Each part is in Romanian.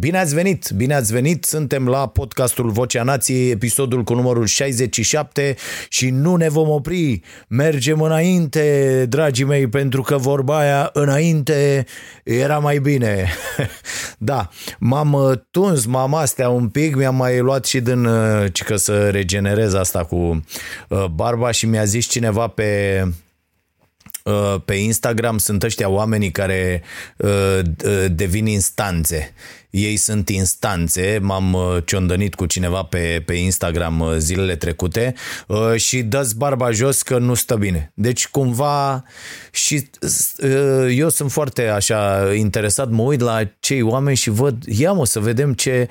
Bine ați venit, bine ați venit, suntem la podcastul Vocea Nației, episodul cu numărul 67 și nu ne vom opri, mergem înainte, dragii mei, pentru că vorba aia înainte era mai bine. da, m-am uh, tuns, m-am astea un pic, mi-am mai luat și din, uh, că să regenerez asta cu uh, barba și mi-a zis cineva pe pe Instagram sunt ăștia oamenii care devin instanțe ei sunt instanțe, m-am uh, ciondănit cu cineva pe, pe Instagram uh, zilele trecute uh, și dă barba jos că nu stă bine. Deci cumva și eu sunt foarte așa interesat, mă uit la cei oameni și văd, ia mă să vedem ce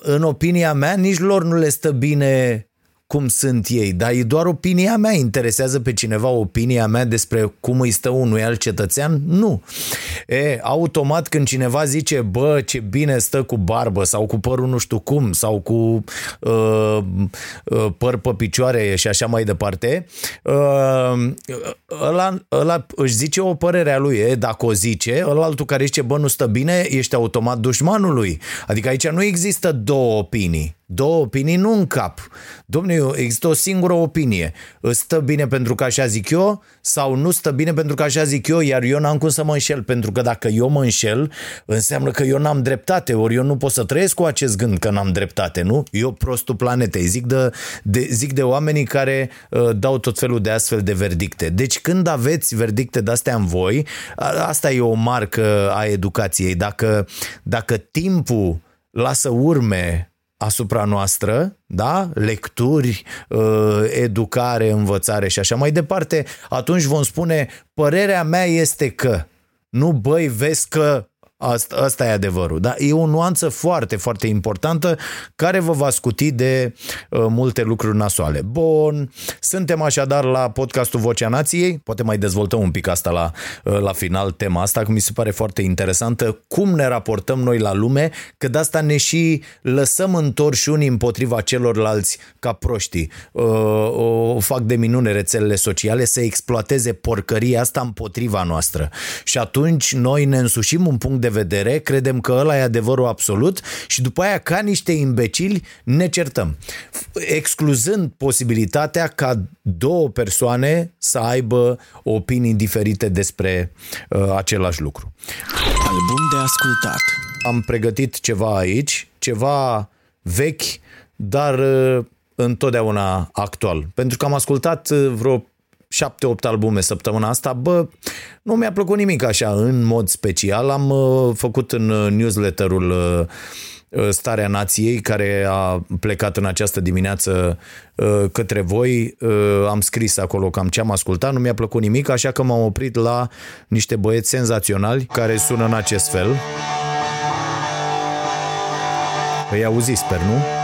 în opinia mea nici lor nu le stă bine cum sunt ei, dar e doar opinia mea. Interesează pe cineva opinia mea despre cum îi stă unui alt cetățean? Nu. E, automat când cineva zice, bă, ce bine stă cu barbă sau cu părul nu știu cum sau cu uh, uh, păr pe picioare și așa mai departe, uh, ăla, ăla își zice o părere a lui. E, dacă o zice, ăla altul care zice, bă, nu stă bine, ești automat dușmanului. Adică aici nu există două opinii. Două opinii nu în cap. Domne, există o singură opinie. Îți stă bine pentru că așa zic eu sau nu stă bine pentru că așa zic eu, iar eu n-am cum să mă înșel, pentru că dacă eu mă înșel, înseamnă că eu n-am dreptate, ori eu nu pot să trăiesc cu acest gând că n-am dreptate, nu? Eu prostul planetei. Zic de, de, zic de oamenii care uh, dau tot felul de astfel de verdicte. Deci când aveți verdicte de-astea în voi, asta e o marcă a educației. Dacă, dacă timpul lasă urme asupra noastră, da? lecturi, uh, educare, învățare și așa mai departe, atunci vom spune, părerea mea este că, nu băi, vezi că Asta, asta e adevărul. Da? E o nuanță foarte, foarte importantă care vă va scuti de uh, multe lucruri nasoale. Bun, suntem așadar la podcastul Vocea Nației. Poate mai dezvoltăm un pic asta la, uh, la final, tema asta, că mi se pare foarte interesantă. Cum ne raportăm noi la lume, că de asta ne și lăsăm întorși unii împotriva celorlalți ca proștii. Uh, o fac de minune rețelele sociale să exploateze porcăria asta împotriva noastră. Și atunci noi ne însușim un punct de de vedere, credem că ăla e adevărul absolut și după aia ca niște imbecili ne certăm. Excluzând posibilitatea ca două persoane să aibă opinii diferite despre uh, același lucru. Album de ascultat. Am pregătit ceva aici, ceva vechi, dar uh, întotdeauna actual. Pentru că am ascultat uh, vreo 7-8 albume săptămâna asta, bă, nu mi-a plăcut nimic așa în mod special. Am uh, făcut în uh, newsletterul uh, uh, Starea Nației, care a plecat în această dimineață uh, către voi. Uh, am scris acolo cam ce am ascultat, nu mi-a plăcut nimic, așa că m-am oprit la niște băieți senzaționali care sună în acest fel. Îi auzi, sper, nu?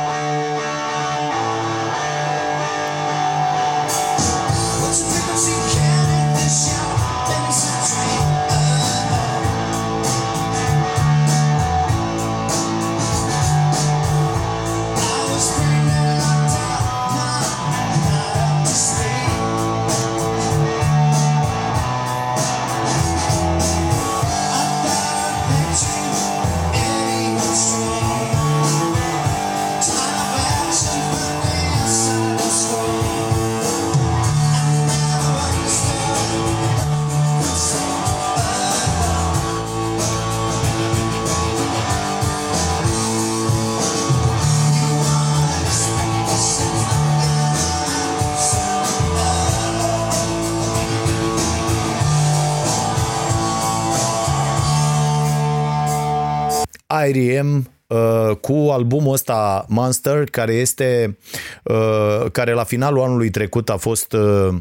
Cu albumul ăsta Monster, care este uh, care la finalul anului trecut a fost uh, uh,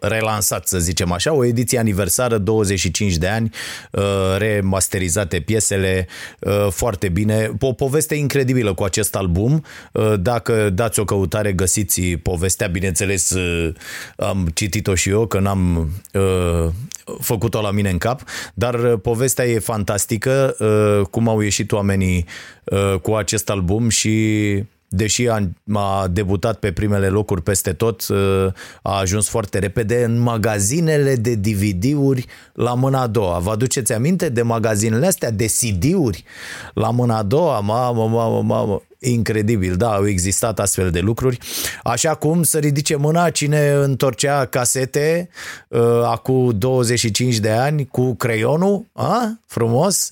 relansat, să zicem așa, o ediție aniversară, 25 de ani, uh, remasterizate piesele, uh, foarte bine. O poveste incredibilă cu acest album. Uh, Dacă dați o căutare, găsiți povestea, bineînțeles, uh, am citit-o și eu, că n-am uh, făcut-o la mine în cap, dar uh, povestea e fantastică, uh, cum au ieșit oamenii uh, cu acest album și deși a, a debutat pe primele locuri peste tot, uh, a ajuns foarte repede în magazinele de DVD-uri la mâna a doua. Vă aduceți aminte de magazinele astea de CD-uri la mâna a doua? Mamă, mamă, mamă incredibil, da, au existat astfel de lucruri. Așa cum să ridice mâna cine întorcea casete uh, acum 25 de ani cu creionul, a? frumos.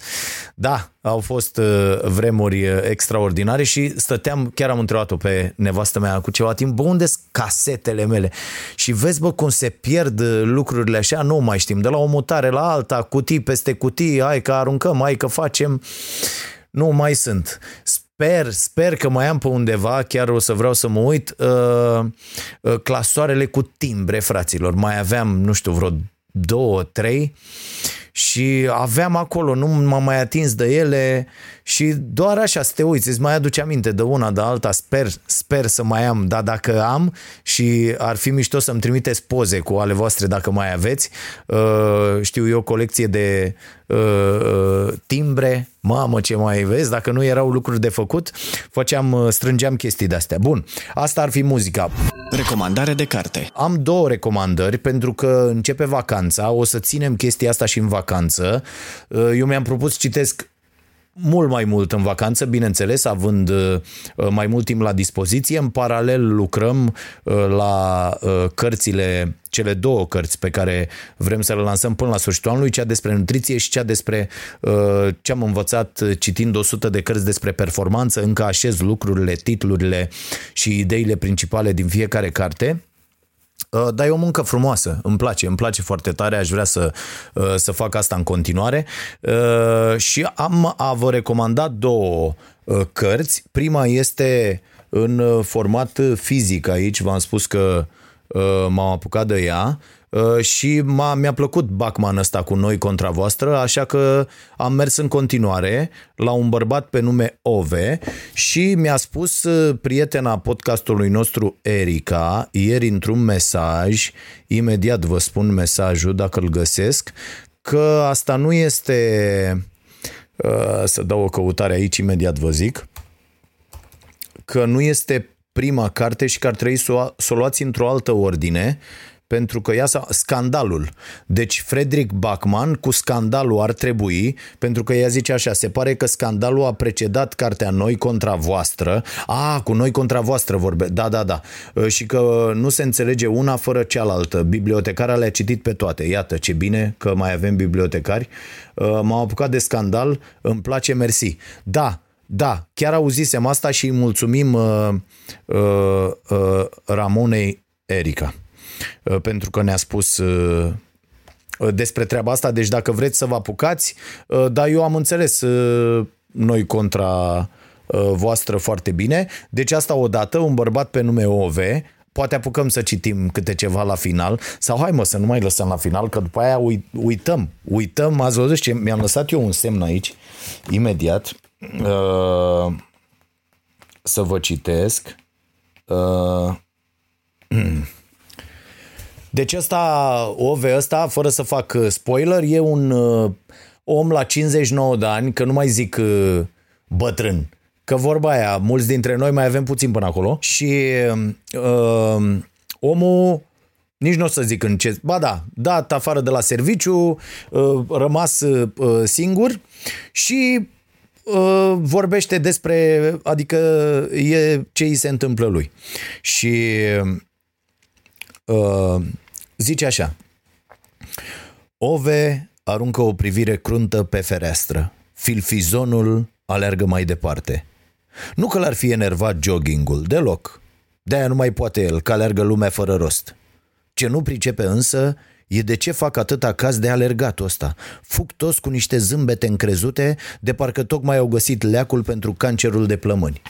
Da, au fost uh, vremuri uh, extraordinare și stăteam, chiar am întrebat-o pe nevastă mea cu ceva timp, bă, unde casetele mele? Și vezi, bă, cum se pierd uh, lucrurile așa, nu mai știm, de la o mutare la alta, cutii peste cutii, hai că aruncăm, hai că facem, nu mai sunt. Sper, sper că mai am pe undeva, chiar o să vreau să mă uit, uh, uh, clasoarele cu timbre, fraților. Mai aveam, nu știu, vreo două, trei și aveam acolo, nu m-am mai atins de ele și doar așa să te uiți, îți mai aduce aminte de una, de alta, sper, sper să mai am, dar dacă am și ar fi mișto să-mi trimiteți poze cu ale voastre dacă mai aveți, uh, știu eu, colecție de uh, timbre, mamă ce mai vezi, dacă nu erau lucruri de făcut, făceam, uh, strângeam chestii de-astea. Bun, asta ar fi muzica. Recomandare de carte. Am două recomandări pentru că începe vacanța, o să ținem chestia asta și în vacanță. Uh, Eu mi-am propus să citesc mult mai mult în vacanță, bineînțeles, având uh, mai mult timp la dispoziție. În paralel lucrăm uh, la uh, cărțile, cele două cărți pe care vrem să le lansăm până la sfârșitul anului, cea despre nutriție și cea despre ce am învățat citind 100 de cărți despre performanță. Încă așez lucrurile, titlurile și ideile principale din fiecare carte. Uh, dar e o muncă frumoasă, îmi place, îmi place foarte tare, aș vrea să, uh, să fac asta în continuare Uh, și am a vă recomanda două uh, cărți. Prima este în uh, format fizic aici, v-am spus că uh, m-am apucat de ea Uh, și m-a, mi-a plăcut Bachman ăsta cu noi contra voastră, așa că am mers în continuare la un bărbat pe nume Ove și mi-a spus uh, prietena podcastului nostru Erica ieri într-un mesaj, imediat vă spun mesajul dacă îl găsesc, că asta nu este uh, să dau o căutare aici, imediat vă zic, că nu este prima carte și că ar trebui să o, să o luați într-o altă ordine, pentru că ia scandalul. Deci Frederick Bachman cu scandalul ar trebui, pentru că ea zice așa, se pare că scandalul a precedat cartea Noi contra voastră. A, cu Noi contra voastră vorbe. Da, da, da. Și că nu se înțelege una fără cealaltă. Bibliotecara le-a citit pe toate. Iată ce bine că mai avem bibliotecari. M-am apucat de scandal, îmi place, mersi. Da, da, chiar auzisem asta și îi mulțumim uh, uh, uh, Ramonei Erica. Uh, pentru că ne-a spus uh, despre treaba asta, deci dacă vreți să vă apucați, uh, dar eu am înțeles noi contra voastră foarte bine. Deci asta odată, un bărbat pe nume OV, poate apucăm să citim câte ceva la final. Sau hai mă să nu mai lăsăm la final că după aia uităm, uităm, ați văzut ce mi-am lăsat eu un semn aici imediat. Uh, să vă citesc. Uh, Deci ăsta, Ove ăsta, fără să fac spoiler, e un uh, om la 59 de ani, că nu mai zic uh, bătrân, că vorba aia, mulți dintre noi mai avem puțin până acolo și uh, omul nici nu o să zic în ce... Ba da, dat afară de la serviciu, uh, rămas uh, singur și uh, vorbește despre, adică e ce îi se întâmplă lui. Și uh, zice așa. Ove aruncă o privire cruntă pe fereastră. Filfizonul alergă mai departe. Nu că l-ar fi enervat joggingul, deloc. De-aia nu mai poate el, că alergă lumea fără rost. Ce nu pricepe însă e de ce fac atâta caz de alergatul ăsta. Fug toți cu niște zâmbete încrezute, de parcă tocmai au găsit leacul pentru cancerul de plămâni.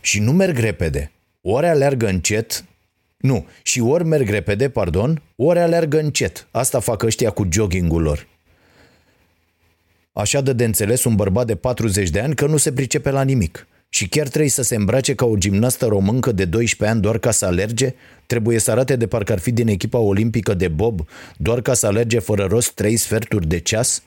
Și nu merg repede. Ori alergă încet, nu, și ori merg repede, pardon, ori alergă încet. Asta fac ăștia cu joggingul lor. Așa dă de înțeles un bărbat de 40 de ani că nu se pricepe la nimic. Și chiar trebuie să se îmbrace ca o gimnastă româncă de 12 ani doar ca să alerge? Trebuie să arate de parcă ar fi din echipa olimpică de bob, doar ca să alerge fără rost 3 sferturi de ceas?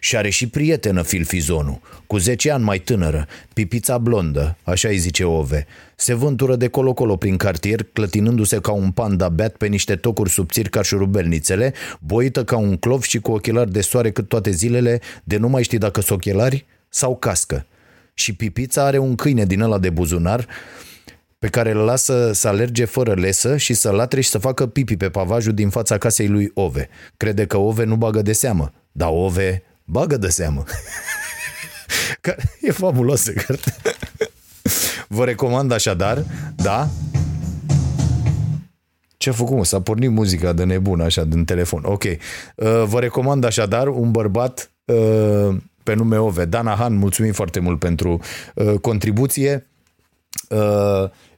Și are și prietenă filfizonul, cu 10 ani mai tânără, pipița blondă, așa îi zice Ove. Se vântură de colo-colo prin cartier, clătinându-se ca un panda beat pe niște tocuri subțiri ca șurubelnițele, boită ca un clov și cu ochelari de soare cât toate zilele, de nu mai știi dacă sunt ochelari sau cască. Și pipița are un câine din ăla de buzunar, pe care îl lasă să alerge fără lesă și să latre și să facă pipi pe pavajul din fața casei lui Ove. Crede că Ove nu bagă de seamă, dar Ove bagă de seamă. Că e fabuloasă carte. Vă recomand așadar, da? Ce a făcut, mă? S-a pornit muzica de nebun așa din telefon. Ok. Uh, vă recomand așadar un bărbat uh, pe nume Ove. Dana Han, mulțumim foarte mult pentru uh, contribuție.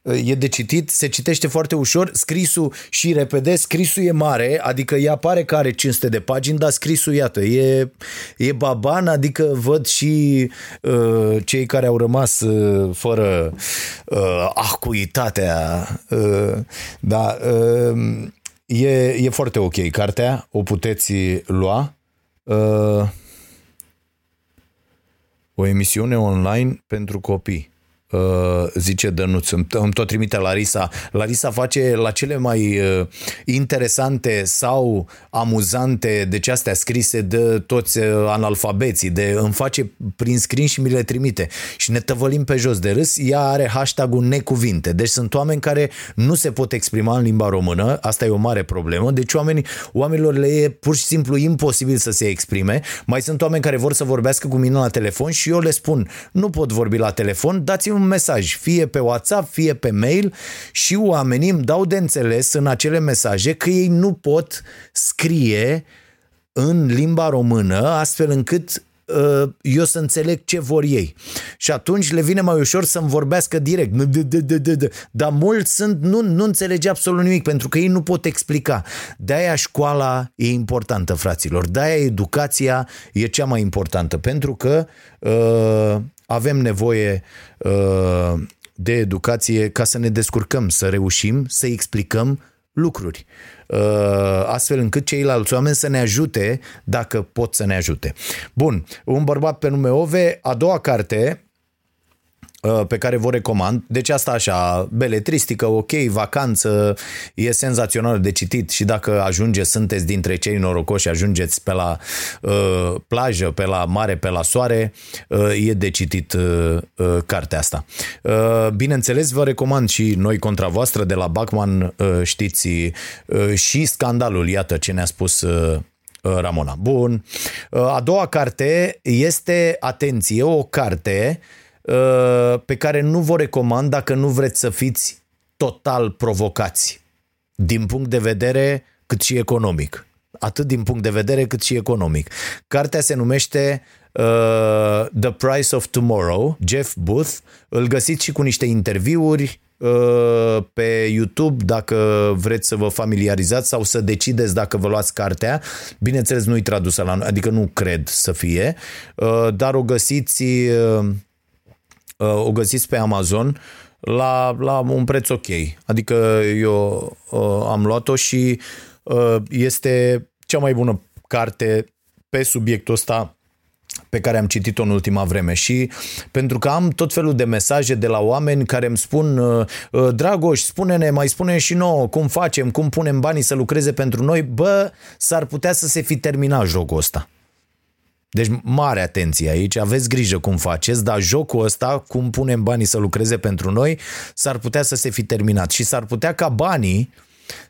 Uh, e de citit, se citește foarte ușor, scrisul și repede, scrisul e mare, adică ea pare că are 500 de pagini, dar scrisul, iată, e, e baban, adică văd și uh, cei care au rămas uh, fără uh, acuitatea, uh, da, uh, e, e foarte ok cartea, o puteți lua. Uh, o emisiune online pentru copii. Uh, zice Dănuț, îmi, îmi tot trimite Larisa. Larisa face la cele mai uh, interesante sau amuzante, deci astea scrise de toți uh, analfabeții, de îmi face prin screen și mi le trimite. Și ne tăvălim pe jos de râs, ea are hashtag-ul necuvinte. Deci sunt oameni care nu se pot exprima în limba română, asta e o mare problemă, deci oamenii, oamenilor le e pur și simplu imposibil să se exprime. Mai sunt oameni care vor să vorbească cu mine la telefon și eu le spun, nu pot vorbi la telefon, dați-mi un mesaj, fie pe WhatsApp, fie pe mail și oamenii îmi dau de înțeles în acele mesaje că ei nu pot scrie în limba română astfel încât uh, eu să înțeleg ce vor ei. Și atunci le vine mai ușor să-mi vorbească direct. Dar mulți sunt, nu, nu înțelege absolut nimic, pentru că ei nu pot explica. De-aia școala e importantă, fraților. De-aia educația e cea mai importantă, pentru că uh, avem nevoie uh, de educație ca să ne descurcăm, să reușim să explicăm lucruri, uh, astfel încât ceilalți oameni să ne ajute dacă pot să ne ajute. Bun, un bărbat pe nume Ove, a doua carte Uh, pe care vă recomand. Deci asta așa, beletristică, ok, vacanță, e senzațional de citit și dacă ajungeți, sunteți dintre cei norocoși, ajungeți pe la uh, plajă, pe la mare, pe la soare, uh, e de citit uh, uh, cartea asta. Uh, bineînțeles, vă recomand și noi contra voastră de la Bachman, uh, știți, uh, și scandalul, iată ce ne-a spus uh, Ramona. Bun. A doua carte este, atenție, o carte uh, Uh, pe care nu vă recomand dacă nu vreți să fiți total provocați din punct de vedere cât și economic. Atât din punct de vedere cât și economic. Cartea se numește uh, The Price of Tomorrow, Jeff Booth. Îl găsiți și cu niște interviuri uh, pe YouTube dacă vreți să vă familiarizați sau să decideți dacă vă luați cartea. Bineînțeles, nu-i tradusă la adică nu cred să fie, uh, dar o găsiți uh, Uh, o găsiți pe Amazon la, la un preț ok. Adică eu uh, am luat-o și uh, este cea mai bună carte pe subiectul ăsta pe care am citit-o în ultima vreme și pentru că am tot felul de mesaje de la oameni care îmi spun Dragoș, spune-ne, mai spune și nouă cum facem, cum punem banii să lucreze pentru noi, bă, s-ar putea să se fi terminat jocul ăsta. Deci mare atenție aici, aveți grijă cum faceți, dar jocul ăsta, cum punem banii să lucreze pentru noi, s-ar putea să se fi terminat. Și s-ar putea ca banii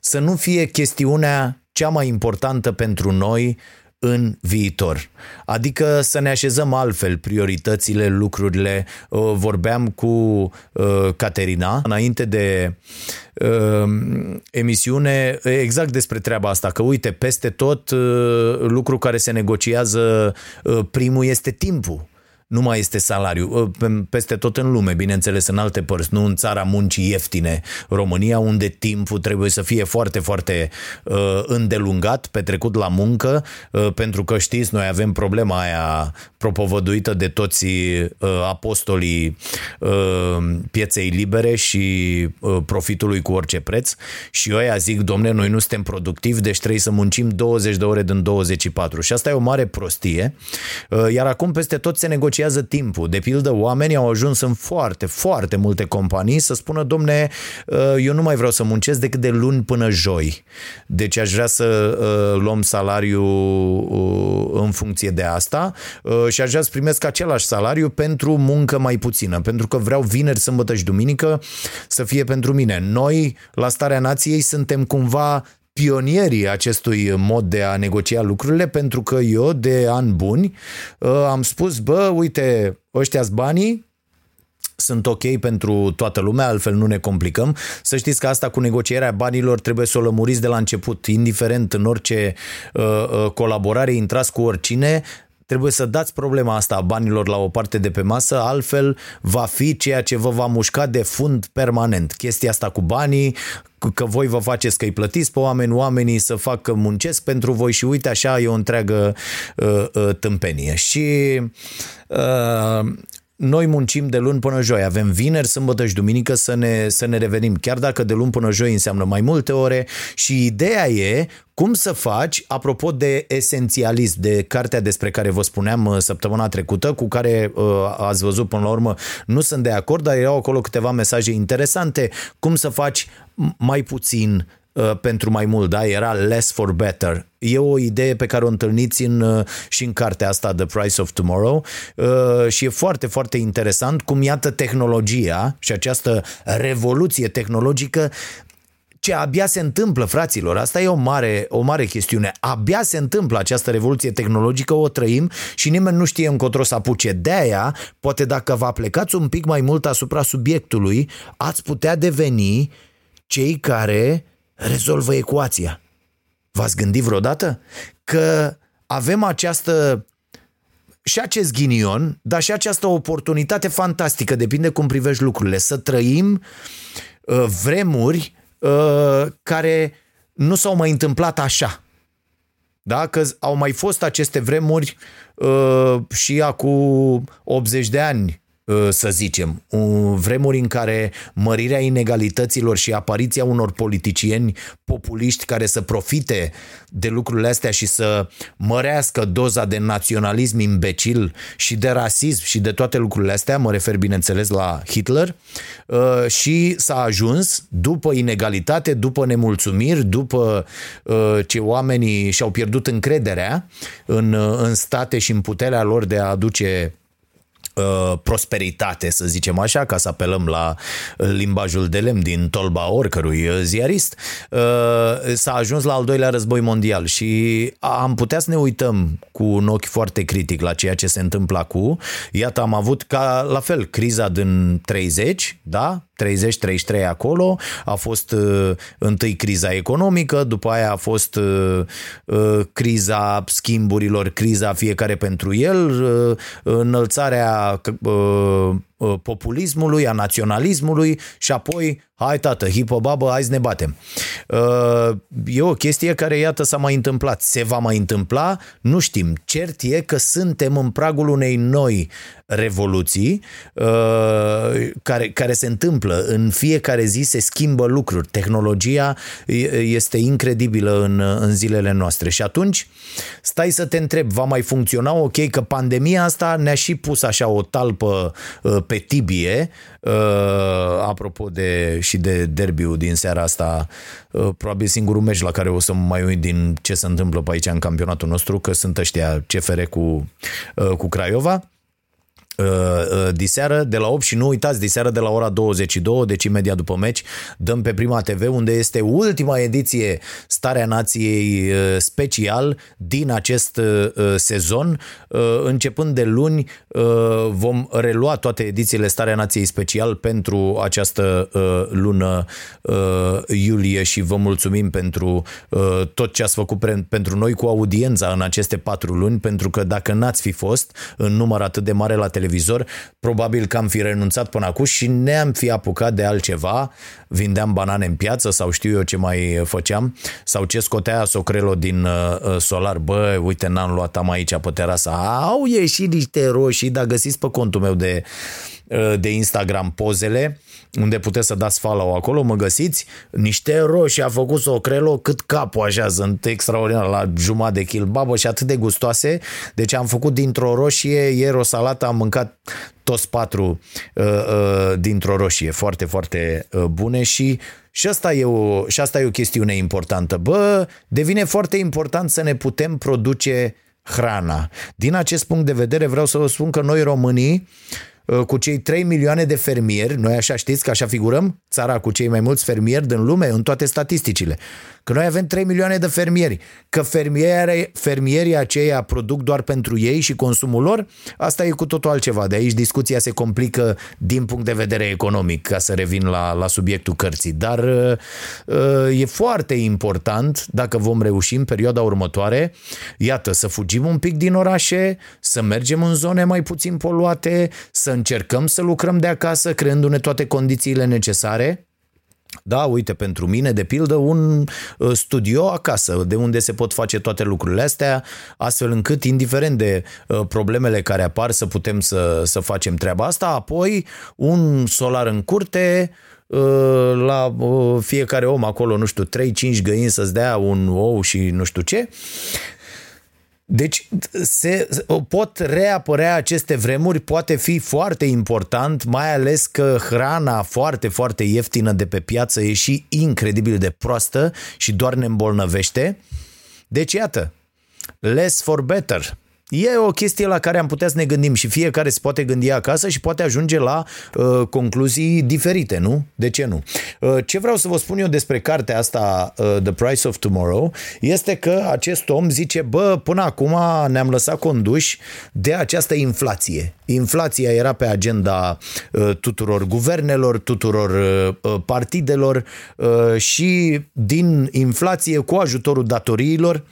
să nu fie chestiunea cea mai importantă pentru noi în viitor. Adică să ne așezăm altfel prioritățile, lucrurile. Uh, vorbeam cu uh, Caterina înainte de uh, emisiune exact despre treaba asta, că uite, peste tot lucru care se negociază primul este timpul nu mai este salariu. Peste tot în lume, bineînțeles, în alte părți, nu în țara muncii ieftine, România, unde timpul trebuie să fie foarte, foarte uh, îndelungat, petrecut la muncă, uh, pentru că știți, noi avem problema aia propovăduită de toți uh, apostolii uh, pieței libere și uh, profitului cu orice preț. Și eu aia zic, domne, noi nu suntem productivi, deci trebuie să muncim 20 de ore din 24 și asta e o mare prostie, uh, iar acum peste tot se negociază negociază timpul. De pildă, oamenii au ajuns în foarte, foarte multe companii să spună, domne, uh, eu nu mai vreau să muncesc decât de luni până joi. Deci aș vrea să uh, luăm salariu uh, în funcție de asta și aș vrea să primesc același salariu pentru muncă mai puțină, pentru că vreau vineri, sâmbătă și duminică să fie pentru mine. Noi, la Starea Nației, suntem cumva pionierii acestui mod de a negocia lucrurile, pentru că eu, de ani buni, uh, am spus, bă, uite, ăștia banii, sunt ok pentru toată lumea, altfel nu ne complicăm. Să știți că asta cu negocierea banilor trebuie să o lămuriți de la început, indiferent în orice uh, uh, colaborare intrați cu oricine, trebuie să dați problema asta a banilor la o parte de pe masă, altfel va fi ceea ce vă va mușca de fund permanent. Chestia asta cu banii, că voi vă faceți că îi plătiți pe oameni, oamenii să facă muncesc pentru voi și uite așa e o întreagă uh, uh, tâmpenie. Și uh, noi muncim de luni până joi, avem vineri, sâmbătă și duminică să ne, să ne revenim, chiar dacă de luni până joi înseamnă mai multe ore. Și ideea e cum să faci, apropo de esențialist, de cartea despre care vă spuneam uh, săptămâna trecută, cu care uh, ați văzut până la urmă, nu sunt de acord, dar erau acolo câteva mesaje interesante, cum să faci mai puțin Uh, pentru mai mult, da? Era less for better. E o idee pe care o întâlniți în, uh, și în cartea asta, The Price of Tomorrow uh, și e foarte, foarte interesant cum iată tehnologia și această revoluție tehnologică ce abia se întâmplă, fraților. Asta e o mare, o mare chestiune. Abia se întâmplă această revoluție tehnologică, o trăim și nimeni nu știe încotro să apuce. De-aia, poate dacă vă aplicați un pic mai mult asupra subiectului, ați putea deveni cei care rezolvă ecuația. V-ați gândit vreodată că avem această și acest ghinion, dar și această oportunitate fantastică, depinde cum privești lucrurile, să trăim uh, vremuri uh, care nu s-au mai întâmplat așa. Da? Că au mai fost aceste vremuri uh, și acum 80 de ani Uh, să zicem, vremuri în care mărirea inegalităților și apariția unor politicieni populiști care să profite de lucrurile astea și să mărească doza de naționalism imbecil și de rasism și de toate lucrurile astea, mă refer bineînțeles la Hitler, uh, și s-a ajuns după inegalitate, după nemulțumiri, după uh, ce oamenii și-au pierdut încrederea în, în state și în puterea lor de a aduce Uh, prosperitate, să zicem așa, ca să apelăm la limbajul de lemn din tolba oricărui ziarist, uh, s-a ajuns la al doilea război mondial și am putea să ne uităm cu un ochi foarte critic la ceea ce se întâmplă acum. Iată, am avut ca, la fel, criza din 30, da? 30-33 acolo, a fost uh, întâi criza economică, după aia a fost uh, uh, criza schimburilor, criza fiecare pentru el, uh, înălțarea uh, Uh, populismului, a naționalismului și apoi, hai tată, hipobabă, hai să ne batem. Uh, e o chestie care, iată, s-a mai întâmplat. Se va mai întâmpla? Nu știm. Cert e că suntem în pragul unei noi revoluții uh, care, care se întâmplă. În fiecare zi se schimbă lucruri. Tehnologia este incredibilă în, în zilele noastre. Și atunci, stai să te întreb, va mai funcționa? Ok, că pandemia asta ne-a și pus așa o talpă pe tibie, uh, apropo de și de derbiul din seara asta, uh, probabil singurul meci la care o să mai uit din ce se întâmplă pe aici în campionatul nostru, că sunt ăștia CFR cu, uh, cu Craiova. Uh, uh, diseară de la 8 și nu uitați, diseară de la ora 22, deci imediat după meci, dăm pe Prima TV unde este ultima ediție Starea Nației uh, special din acest sezon. Începând de luni vom relua toate edițiile Starea Nației special pentru această lună iulie și vă mulțumim pentru tot ce ați făcut pentru noi cu audiența în aceste patru luni, pentru că dacă n-ați fi fost în număr atât de mare la televizor, probabil că am fi renunțat până acum și ne-am fi apucat de altceva, vindeam banane în piață sau știu eu ce mai făceam, sau ce scotea Socrelo din uh, uh, solar, bă, uite, n-am luat am aici pe terasa, au ieșit niște roșii, dar găsiți pe contul meu de, uh, de Instagram pozele, unde puteți să dați follow acolo, mă găsiți, niște roșii a făcut Socrelo cât capul așa, sunt extraordinar, la jumătate de kil, babă, și atât de gustoase, deci am făcut dintr-o roșie, ieri o salată, am mâncat toți patru uh, uh, dintr-o roșie, foarte, foarte uh, bune și și asta, e o, și asta e o chestiune importantă. Bă, devine foarte important să ne putem produce hrana. Din acest punct de vedere vreau să vă spun că noi românii Uh, cu cei 3 milioane de fermieri, noi așa știți că așa figurăm, țara cu cei mai mulți fermieri din lume, în toate statisticile. Că noi avem 3 milioane de fermieri. Că fermierii, fermierii aceia produc doar pentru ei și consumul lor, asta e cu totul altceva. De aici discuția se complică din punct de vedere economic, ca să revin la, la subiectul cărții. Dar uh, uh, e foarte important, dacă vom reuși în perioada următoare, iată, să fugim un pic din orașe, să mergem în zone mai puțin poluate, să încercăm să lucrăm de acasă, creându-ne toate condițiile necesare da, uite, pentru mine, de pildă, un uh, studio acasă, de unde se pot face toate lucrurile astea, astfel încât, indiferent de uh, problemele care apar, să putem să, să facem treaba asta. Apoi, un solar în curte, uh, la fiecare om acolo, nu știu, 3-5 găini să-ți dea un ou și nu știu ce deci se, pot reapărea aceste vremuri, poate fi foarte important, mai ales că hrana foarte, foarte ieftină de pe piață e și incredibil de proastă și doar ne îmbolnăvește. Deci iată, less for better. E o chestie la care am putea să ne gândim și fiecare se poate gândi acasă și poate ajunge la uh, concluzii diferite, nu? De ce nu? Uh, ce vreau să vă spun eu despre cartea asta, uh, The Price of Tomorrow, este că acest om zice, bă, până acum ne-am lăsat conduși de această inflație. Inflația era pe agenda uh, tuturor guvernelor, tuturor uh, uh partidelor uh, și din inflație cu ajutorul datoriilor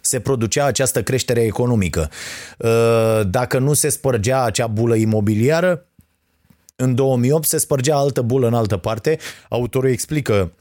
se producea această creștere economică. Uh, dacă nu se spărgea acea bulă imobiliară, în 2008 se spărgea altă bulă în altă parte. Autorul explică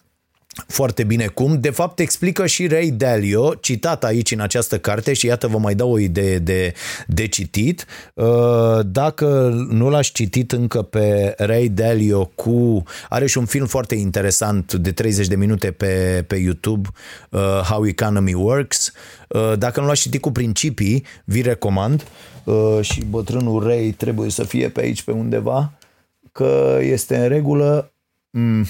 foarte bine cum. De fapt, explică și Ray Dalio, citat aici în această carte și iată vă mai dau o idee de, de citit. Uh, dacă nu l-aș citit încă pe Ray Dalio cu... Are și un film foarte interesant de 30 de minute pe, pe YouTube, uh, How Economy Works. Uh, dacă nu l-aș citit cu principii, vi recomand și bătrânul Ray trebuie să fie pe aici pe undeva, că este în regulă... Mm Uh,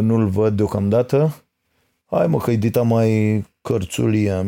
nu-l văd deocamdată. Hai mă că e dita mai cărțulie.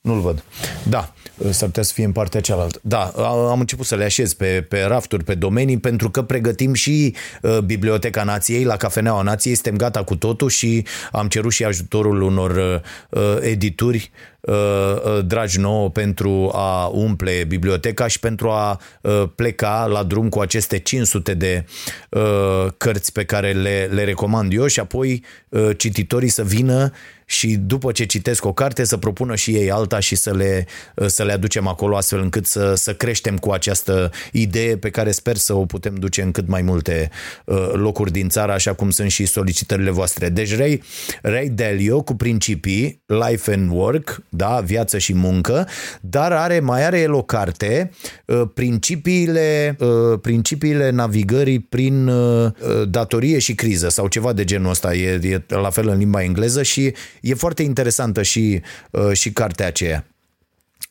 Nu-l văd. Da, s-ar putea să fie în partea cealaltă. Da, am început să le așez pe, pe rafturi, pe domenii, pentru că pregătim și uh, Biblioteca Nației, la Cafeneaua Nației, suntem gata cu totul și am cerut și ajutorul unor uh, edituri uh, uh, dragi nouă pentru a umple biblioteca și pentru a uh, pleca la drum cu aceste 500 de uh, cărți pe care le, le recomand eu și apoi uh, cititorii să vină și după ce citesc o carte să propună și ei alta și să le, să le aducem acolo astfel încât să, să creștem cu această idee pe care sper să o putem duce în cât mai multe uh, locuri din țară, așa cum sunt și solicitările voastre. Deci Ray, Ray Dalio cu principii Life and Work, da, viață și muncă, dar are mai are el o carte uh, principiile, uh, principiile navigării prin datorie și criză sau ceva de genul ăsta, e, e la fel în limba engleză și e foarte interesantă și, uh, și cartea aceea.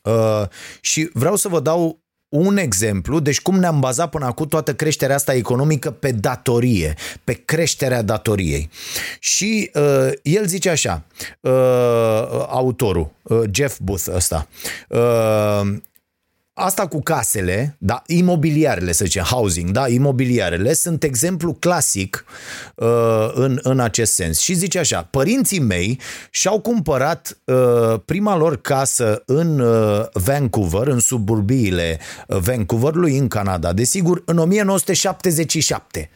Uh, și vreau să vă dau un exemplu, deci cum ne-am bazat până acum toată creșterea asta economică pe datorie, pe creșterea datoriei. Și uh, el zice așa, uh, autorul, uh, Jeff Booth ăsta, uh, asta cu casele, da, imobiliarele, să zicem, housing, da, imobiliarele sunt exemplu clasic uh, în, în acest sens. Și zice așa, părinții mei și-au cumpărat uh, prima lor casă în uh, Vancouver, în suburbiile uh, Vancouverului, în Canada, desigur, în 1977.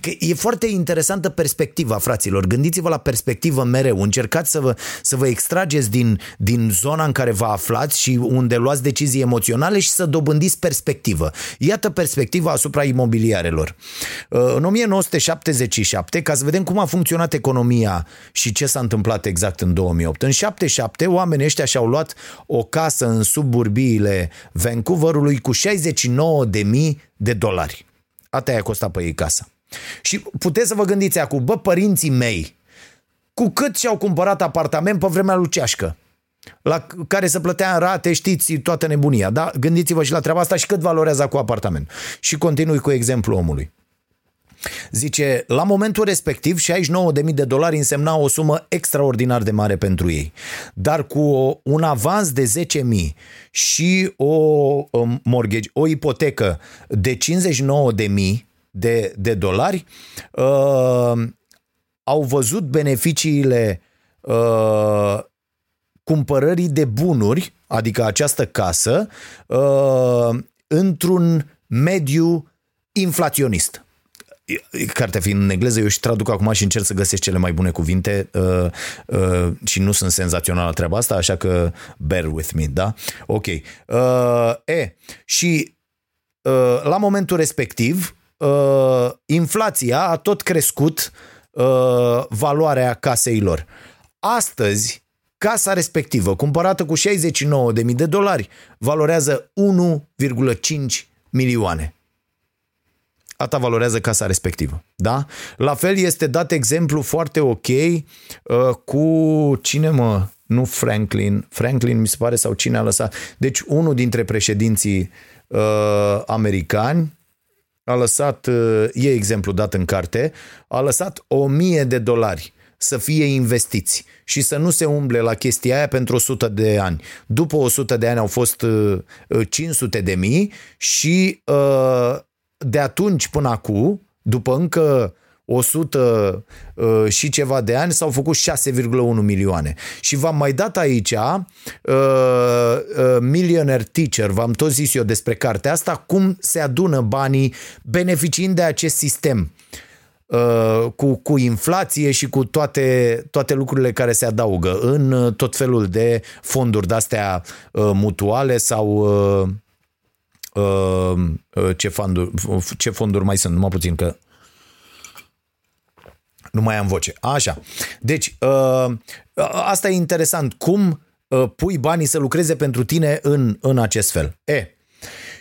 Că e foarte interesantă perspectiva, fraților. Gândiți-vă la perspectivă mereu. Încercați să vă, să vă extrageți din, din zona în care vă aflați și unde luați decizii emoționale și să dobândiți perspectivă. Iată perspectiva asupra imobiliarelor. Uh, în 1977, ca să vedem cum a funcționat economia și ce s-a întâmplat exact în 2008. În 77, oamenii ăștia și-au luat o casă în suburbiile Vancouverului cu 69.000 de dolari. Ata i-a costat pe ei casa. Și puteți să vă gândiți acum, bă, părinții mei, cu cât și-au cumpărat apartament pe vremea lui Ceașcă, la care se plătea în rate, știți, toată nebunia, da? Gândiți-vă și la treaba asta și cât valorează cu apartament. Și continui cu exemplu omului. Zice, la momentul respectiv 69.000 de dolari însemna o sumă extraordinar de mare pentru ei. Dar cu un avans de 10.000 și o um, mortgage, o ipotecă de 59.000 de, de dolari, uh, au văzut beneficiile uh, cumpărării de bunuri, adică această casă, uh, într-un mediu inflaționist cartea fiind în engleză, eu și traduc acum și încerc să găsesc cele mai bune cuvinte uh, uh, și nu sunt senzațional la treaba asta, așa că bear with me, da? Ok. Uh, e, și uh, la momentul respectiv, uh, inflația a tot crescut uh, valoarea casei lor. Astăzi, casa respectivă, cumpărată cu 69.000 de dolari, valorează 1,5 milioane. Ata valorează casa respectivă. Da? La fel este dat exemplu foarte ok uh, cu cine mă, nu Franklin, Franklin mi se pare sau cine a lăsat. Deci unul dintre președinții uh, americani a lăsat, uh, e exemplu dat în carte, a lăsat o mie de dolari să fie investiți și să nu se umble la chestia aia pentru 100 de ani. După 100 de ani au fost 500 uh, de mii și uh, de atunci până acum, după încă 100 uh, și ceva de ani s-au făcut 6,1 milioane. Și v-am mai dat aici uh, uh, Millionaire Teacher, v-am tot zis eu despre cartea asta, cum se adună banii beneficiind de acest sistem. Uh, cu, cu inflație și cu toate, toate lucrurile care se adaugă în uh, tot felul de fonduri de-astea uh, mutuale sau uh, uh, ce, fonduri, ce fonduri mai sunt, numai puțin că nu mai am voce. Așa. Deci, uh, asta e interesant. Cum uh, pui banii să lucreze pentru tine în, în acest fel? E.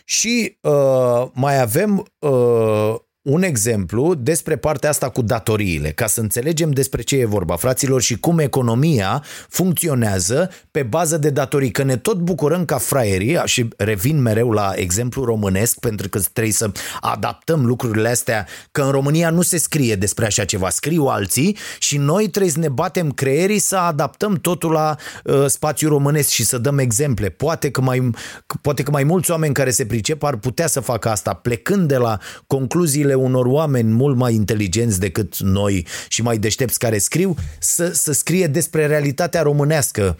Și uh, mai avem uh, un exemplu despre partea asta cu datoriile, ca să înțelegem despre ce e vorba, fraților, și cum economia funcționează pe bază de datorii. Că ne tot bucurăm ca fraierii, și revin mereu la exemplu românesc, pentru că trebuie să adaptăm lucrurile astea, că în România nu se scrie despre așa ceva, scriu alții și noi trebuie să ne batem creierii să adaptăm totul la uh, spațiul românesc și să dăm exemple. Poate că, mai, poate că mai mulți oameni care se pricep ar putea să facă asta, plecând de la concluziile unor oameni mult mai inteligenți decât noi și mai deștepți care scriu, să, să scrie despre realitatea românească.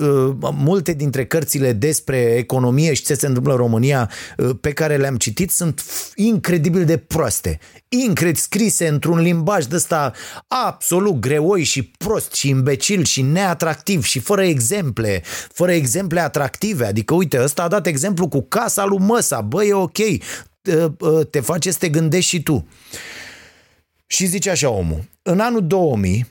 Uh, multe dintre cărțile despre economie și ce se întâmplă în România uh, pe care le-am citit sunt incredibil de proaste. Incred scrise într-un limbaj de ăsta absolut greoi și prost și imbecil și neatractiv și fără exemple, fără exemple atractive. Adică, uite, ăsta a dat exemplu cu casa lui Măsa. Bă, e ok, Ă, ă, te face să te gândești și tu. Și zice așa omul, în anul 2000,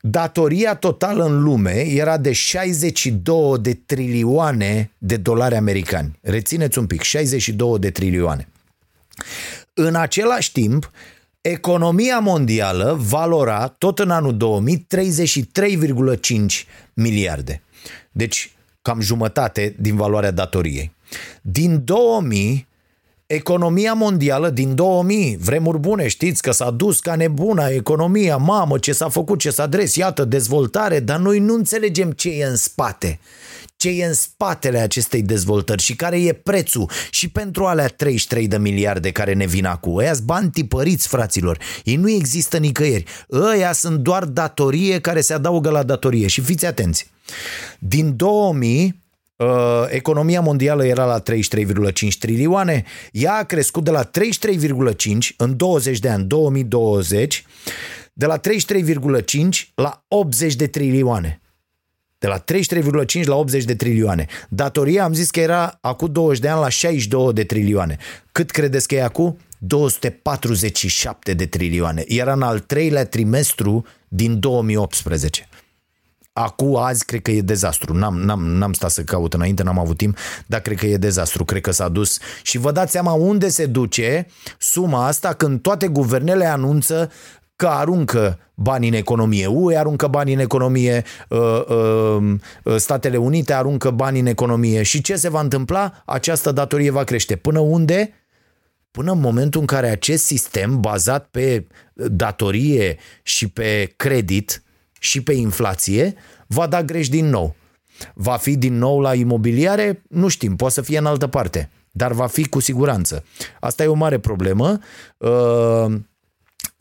datoria totală în lume era de 62 de trilioane de dolari americani. Rețineți un pic, 62 de trilioane. În același timp, economia mondială valora, tot în anul 2000, 33,5 miliarde. Deci, cam jumătate din valoarea datoriei. Din 2000, economia mondială din 2000, vremuri bune, știți că s-a dus ca nebuna economia, mamă, ce s-a făcut, ce s-a dres, iată, dezvoltare, dar noi nu înțelegem ce e în spate ce e în spatele acestei dezvoltări și care e prețul și pentru alea 33 de miliarde care ne vin acum. Ăia bani tipăriți, fraților. Ei nu există nicăieri. Ăia sunt doar datorie care se adaugă la datorie. Și fiți atenți. Din 2000, uh, economia mondială era la 33,5 trilioane, ea a crescut de la 33,5 în 20 de ani, 2020, de la 33,5 la 80 de trilioane. De la 33,5 la 80 de trilioane. Datoria am zis că era acum 20 de ani la 62 de trilioane. Cât credeți că e acum? 247 de trilioane. Era în al treilea trimestru din 2018. Acum, azi, cred că e dezastru. N-am, n-am, n-am stat să caut înainte, n-am avut timp, dar cred că e dezastru. Cred că s-a dus. Și vă dați seama unde se duce suma asta când toate guvernele anunță că aruncă bani în economie. UE aruncă bani în economie, uh, uh, uh, Statele Unite aruncă bani în economie. Și ce se va întâmpla? Această datorie va crește. Până unde? Până în momentul în care acest sistem bazat pe datorie și pe credit și pe inflație va da greș din nou. Va fi din nou la imobiliare? Nu știm, poate să fie în altă parte, dar va fi cu siguranță. Asta e o mare problemă. Uh,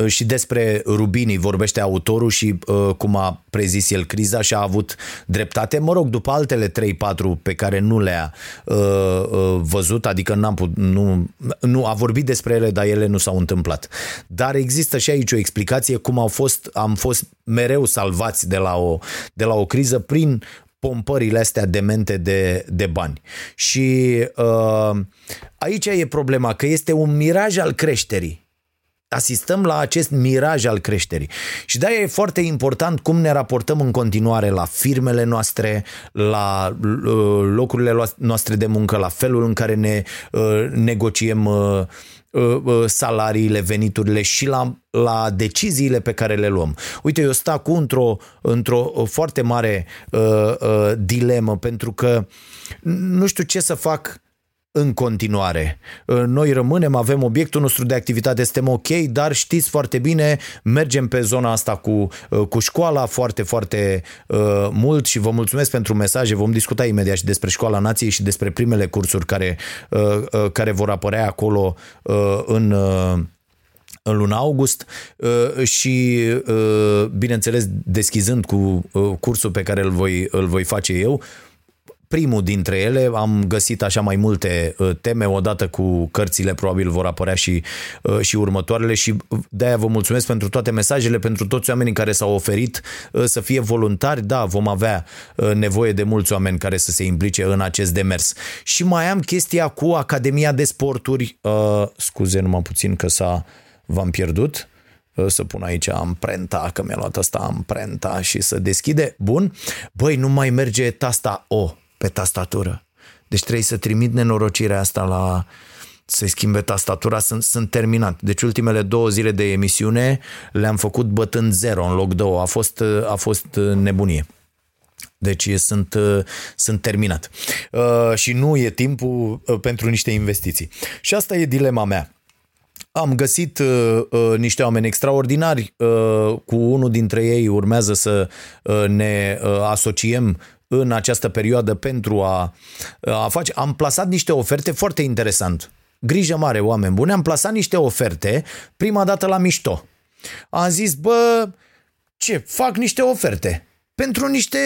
și despre Rubini vorbește autorul și uh, cum a prezis el criza și a avut dreptate, mă rog, după altele 3-4 pe care nu le-a uh, uh, văzut, adică n-am put, nu, nu a vorbit despre ele, dar ele nu s-au întâmplat. Dar există și aici o explicație cum au fost, am fost mereu salvați de la o, de la o criză prin pompările astea demente de, de bani. Și uh, aici e problema, că este un miraj al creșterii asistăm la acest miraj al creșterii. Și de e foarte important cum ne raportăm în continuare la firmele noastre, la uh, locurile noastre de muncă, la felul în care ne uh, negociem uh, salariile, veniturile și la, la deciziile pe care le luăm. Uite, eu stau cu într-o, într-o foarte mare uh, uh, dilemă pentru că nu știu ce să fac în continuare. Noi rămânem, avem obiectul nostru de activitate, suntem ok, dar știți foarte bine, mergem pe zona asta cu, cu școala foarte, foarte uh, mult și vă mulțumesc pentru mesaje. Vom discuta imediat și despre școala nației și despre primele cursuri care, uh, uh, care vor apărea acolo uh, în uh, în luna august uh, și, uh, bineînțeles, deschizând cu cursul pe care îl voi, îl voi face eu, primul dintre ele. Am găsit așa mai multe uh, teme, odată cu cărțile probabil vor apărea și, uh, și următoarele și de-aia vă mulțumesc pentru toate mesajele, pentru toți oamenii care s-au oferit uh, să fie voluntari. Da, vom avea nevoie de mulți oameni care să se implice în acest demers. Și mai am chestia cu Academia de Sporturi. Scuze, numai puțin că s-a v-am pierdut să pun aici amprenta, că mi-a luat asta amprenta și să deschide. Bun. Băi, nu mai merge tasta O pe tastatură. Deci trebuie să trimit nenorocirea asta la să-i schimbe tastatura, sunt, sunt terminat. Deci ultimele două zile de emisiune le-am făcut bătând zero în loc două. A fost, a fost nebunie. Deci sunt, sunt terminat. Uh, și nu e timpul uh, pentru niște investiții. Și asta e dilema mea. Am găsit uh, uh, niște oameni extraordinari, uh, cu unul dintre ei urmează să uh, ne uh, asociem în această perioadă pentru a, a face. Am plasat niște oferte foarte interesant. Grijă mare, oameni buni. Am plasat niște oferte prima dată la mișto. Am zis, bă, ce, fac niște oferte pentru niște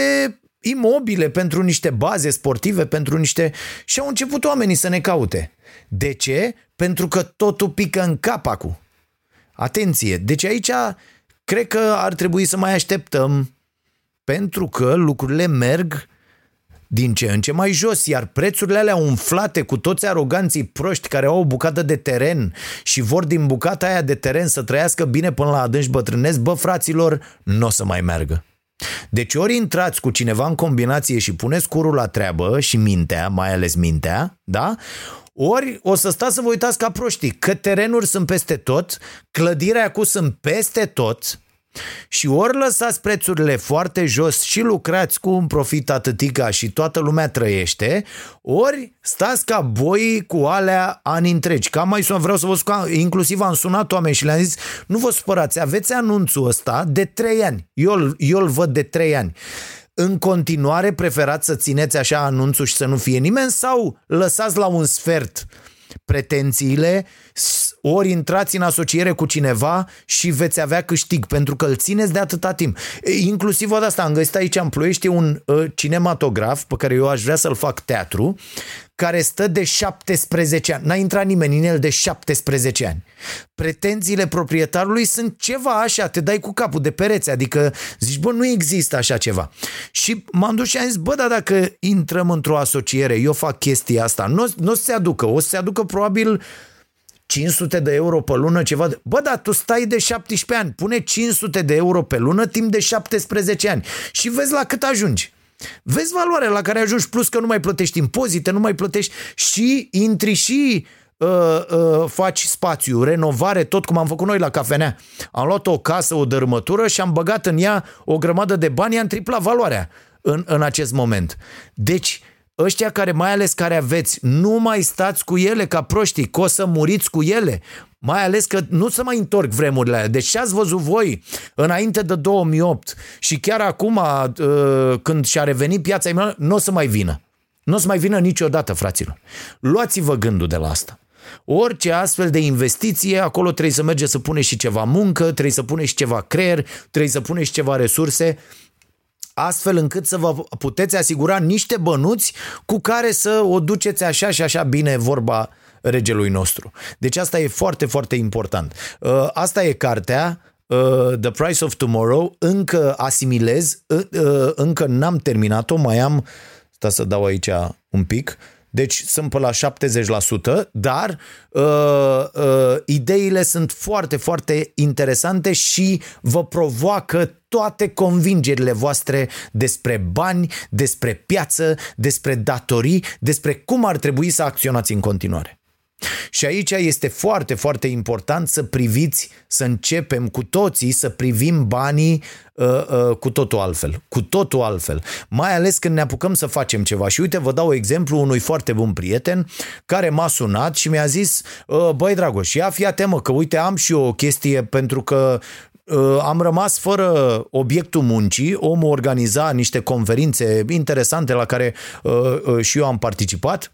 imobile, pentru niște baze sportive, pentru niște... Și au început oamenii să ne caute. De ce? Pentru că totul pică în cap acum. Atenție! Deci aici cred că ar trebui să mai așteptăm pentru că lucrurile merg din ce în ce mai jos, iar prețurile alea umflate cu toți aroganții proști care au o bucată de teren și vor din bucata aia de teren să trăiască bine până la adânci bătrânesc, bă, fraților, nu o să mai meargă. Deci ori intrați cu cineva în combinație și puneți curul la treabă și mintea, mai ales mintea, da? Ori o să stați să vă uitați ca proștii, că terenuri sunt peste tot, clădirea acum sunt peste tot, Și ori lăsați prețurile foarte jos și lucrați cu un profit atâtica și toată lumea trăiește, ori stați ca boi cu alea ani întregi. Cam mai sunat, vreau să vă spun, inclusiv am sunat oameni și le-am zis, nu vă supărați, aveți anunțul ăsta de 3 ani. Eu, eu îl văd de 3 ani în continuare preferați să țineți așa anunțul și să nu fie nimeni sau lăsați la un sfert pretențiile, ori intrați în asociere cu cineva și veți avea câștig, pentru că îl țineți de atâta timp. Inclusiv de asta am găsit aici în Ploiești un uh, cinematograf pe care eu aș vrea să-l fac teatru, care stă de 17 ani. N-a intrat nimeni în el de 17 ani. Pretențiile proprietarului sunt ceva așa, te dai cu capul de pereți, adică zici, bă, nu există așa ceva. Și m-am dus și am zis, bă, dar dacă intrăm într-o asociere, eu fac chestia asta, nu, nu o să se aducă, o să se aducă probabil 500 de euro pe lună, ceva de... Bă, dar tu stai de 17 ani, pune 500 de euro pe lună timp de 17 ani și vezi la cât ajungi. Vezi valoarea la care ajungi, plus că nu mai plătești impozite, nu mai plătești și intri și uh, uh, faci spațiu, renovare, tot cum am făcut noi la cafenea. Am luat o casă, o dărâmătură și am băgat în ea o grămadă de bani, am triplat valoarea în, în acest moment. Deci, ăștia care, mai ales care aveți, nu mai stați cu ele ca proștii, că o să muriți cu ele. Mai ales că nu se mai întorc vremurile alea. Deci ce ați văzut voi înainte de 2008 și chiar acum uh, când și-a revenit piața imenă, nu o să mai vină. Nu o să mai vină niciodată, fraților. Luați-vă gândul de la asta. Orice astfel de investiție, acolo trebuie să merge să pune și ceva muncă, trebuie să pune și ceva creier, trebuie să pune și ceva resurse astfel încât să vă puteți asigura niște bănuți cu care să o duceți așa și așa bine vorba regelui nostru. Deci asta e foarte, foarte important. Uh, asta e cartea, uh, The Price of Tomorrow, încă asimilez, uh, încă n-am terminat-o, mai am, sta să dau aici un pic, deci sunt pe la 70%, dar uh, uh, ideile sunt foarte, foarte interesante și vă provoacă toate convingerile voastre despre bani, despre piață, despre datorii, despre cum ar trebui să acționați în continuare. Și aici este foarte, foarte important să priviți, să începem cu toții să privim banii uh, uh, cu totul altfel. Cu totul altfel. Mai ales când ne apucăm să facem ceva. Și uite, vă dau exemplu unui foarte bun prieten care m-a sunat și mi-a zis, uh, băi Dragoș, ia fii atemă că uite am și eu o chestie pentru că uh, am rămas fără obiectul muncii, omul organiza niște conferințe interesante la care uh, uh, și eu am participat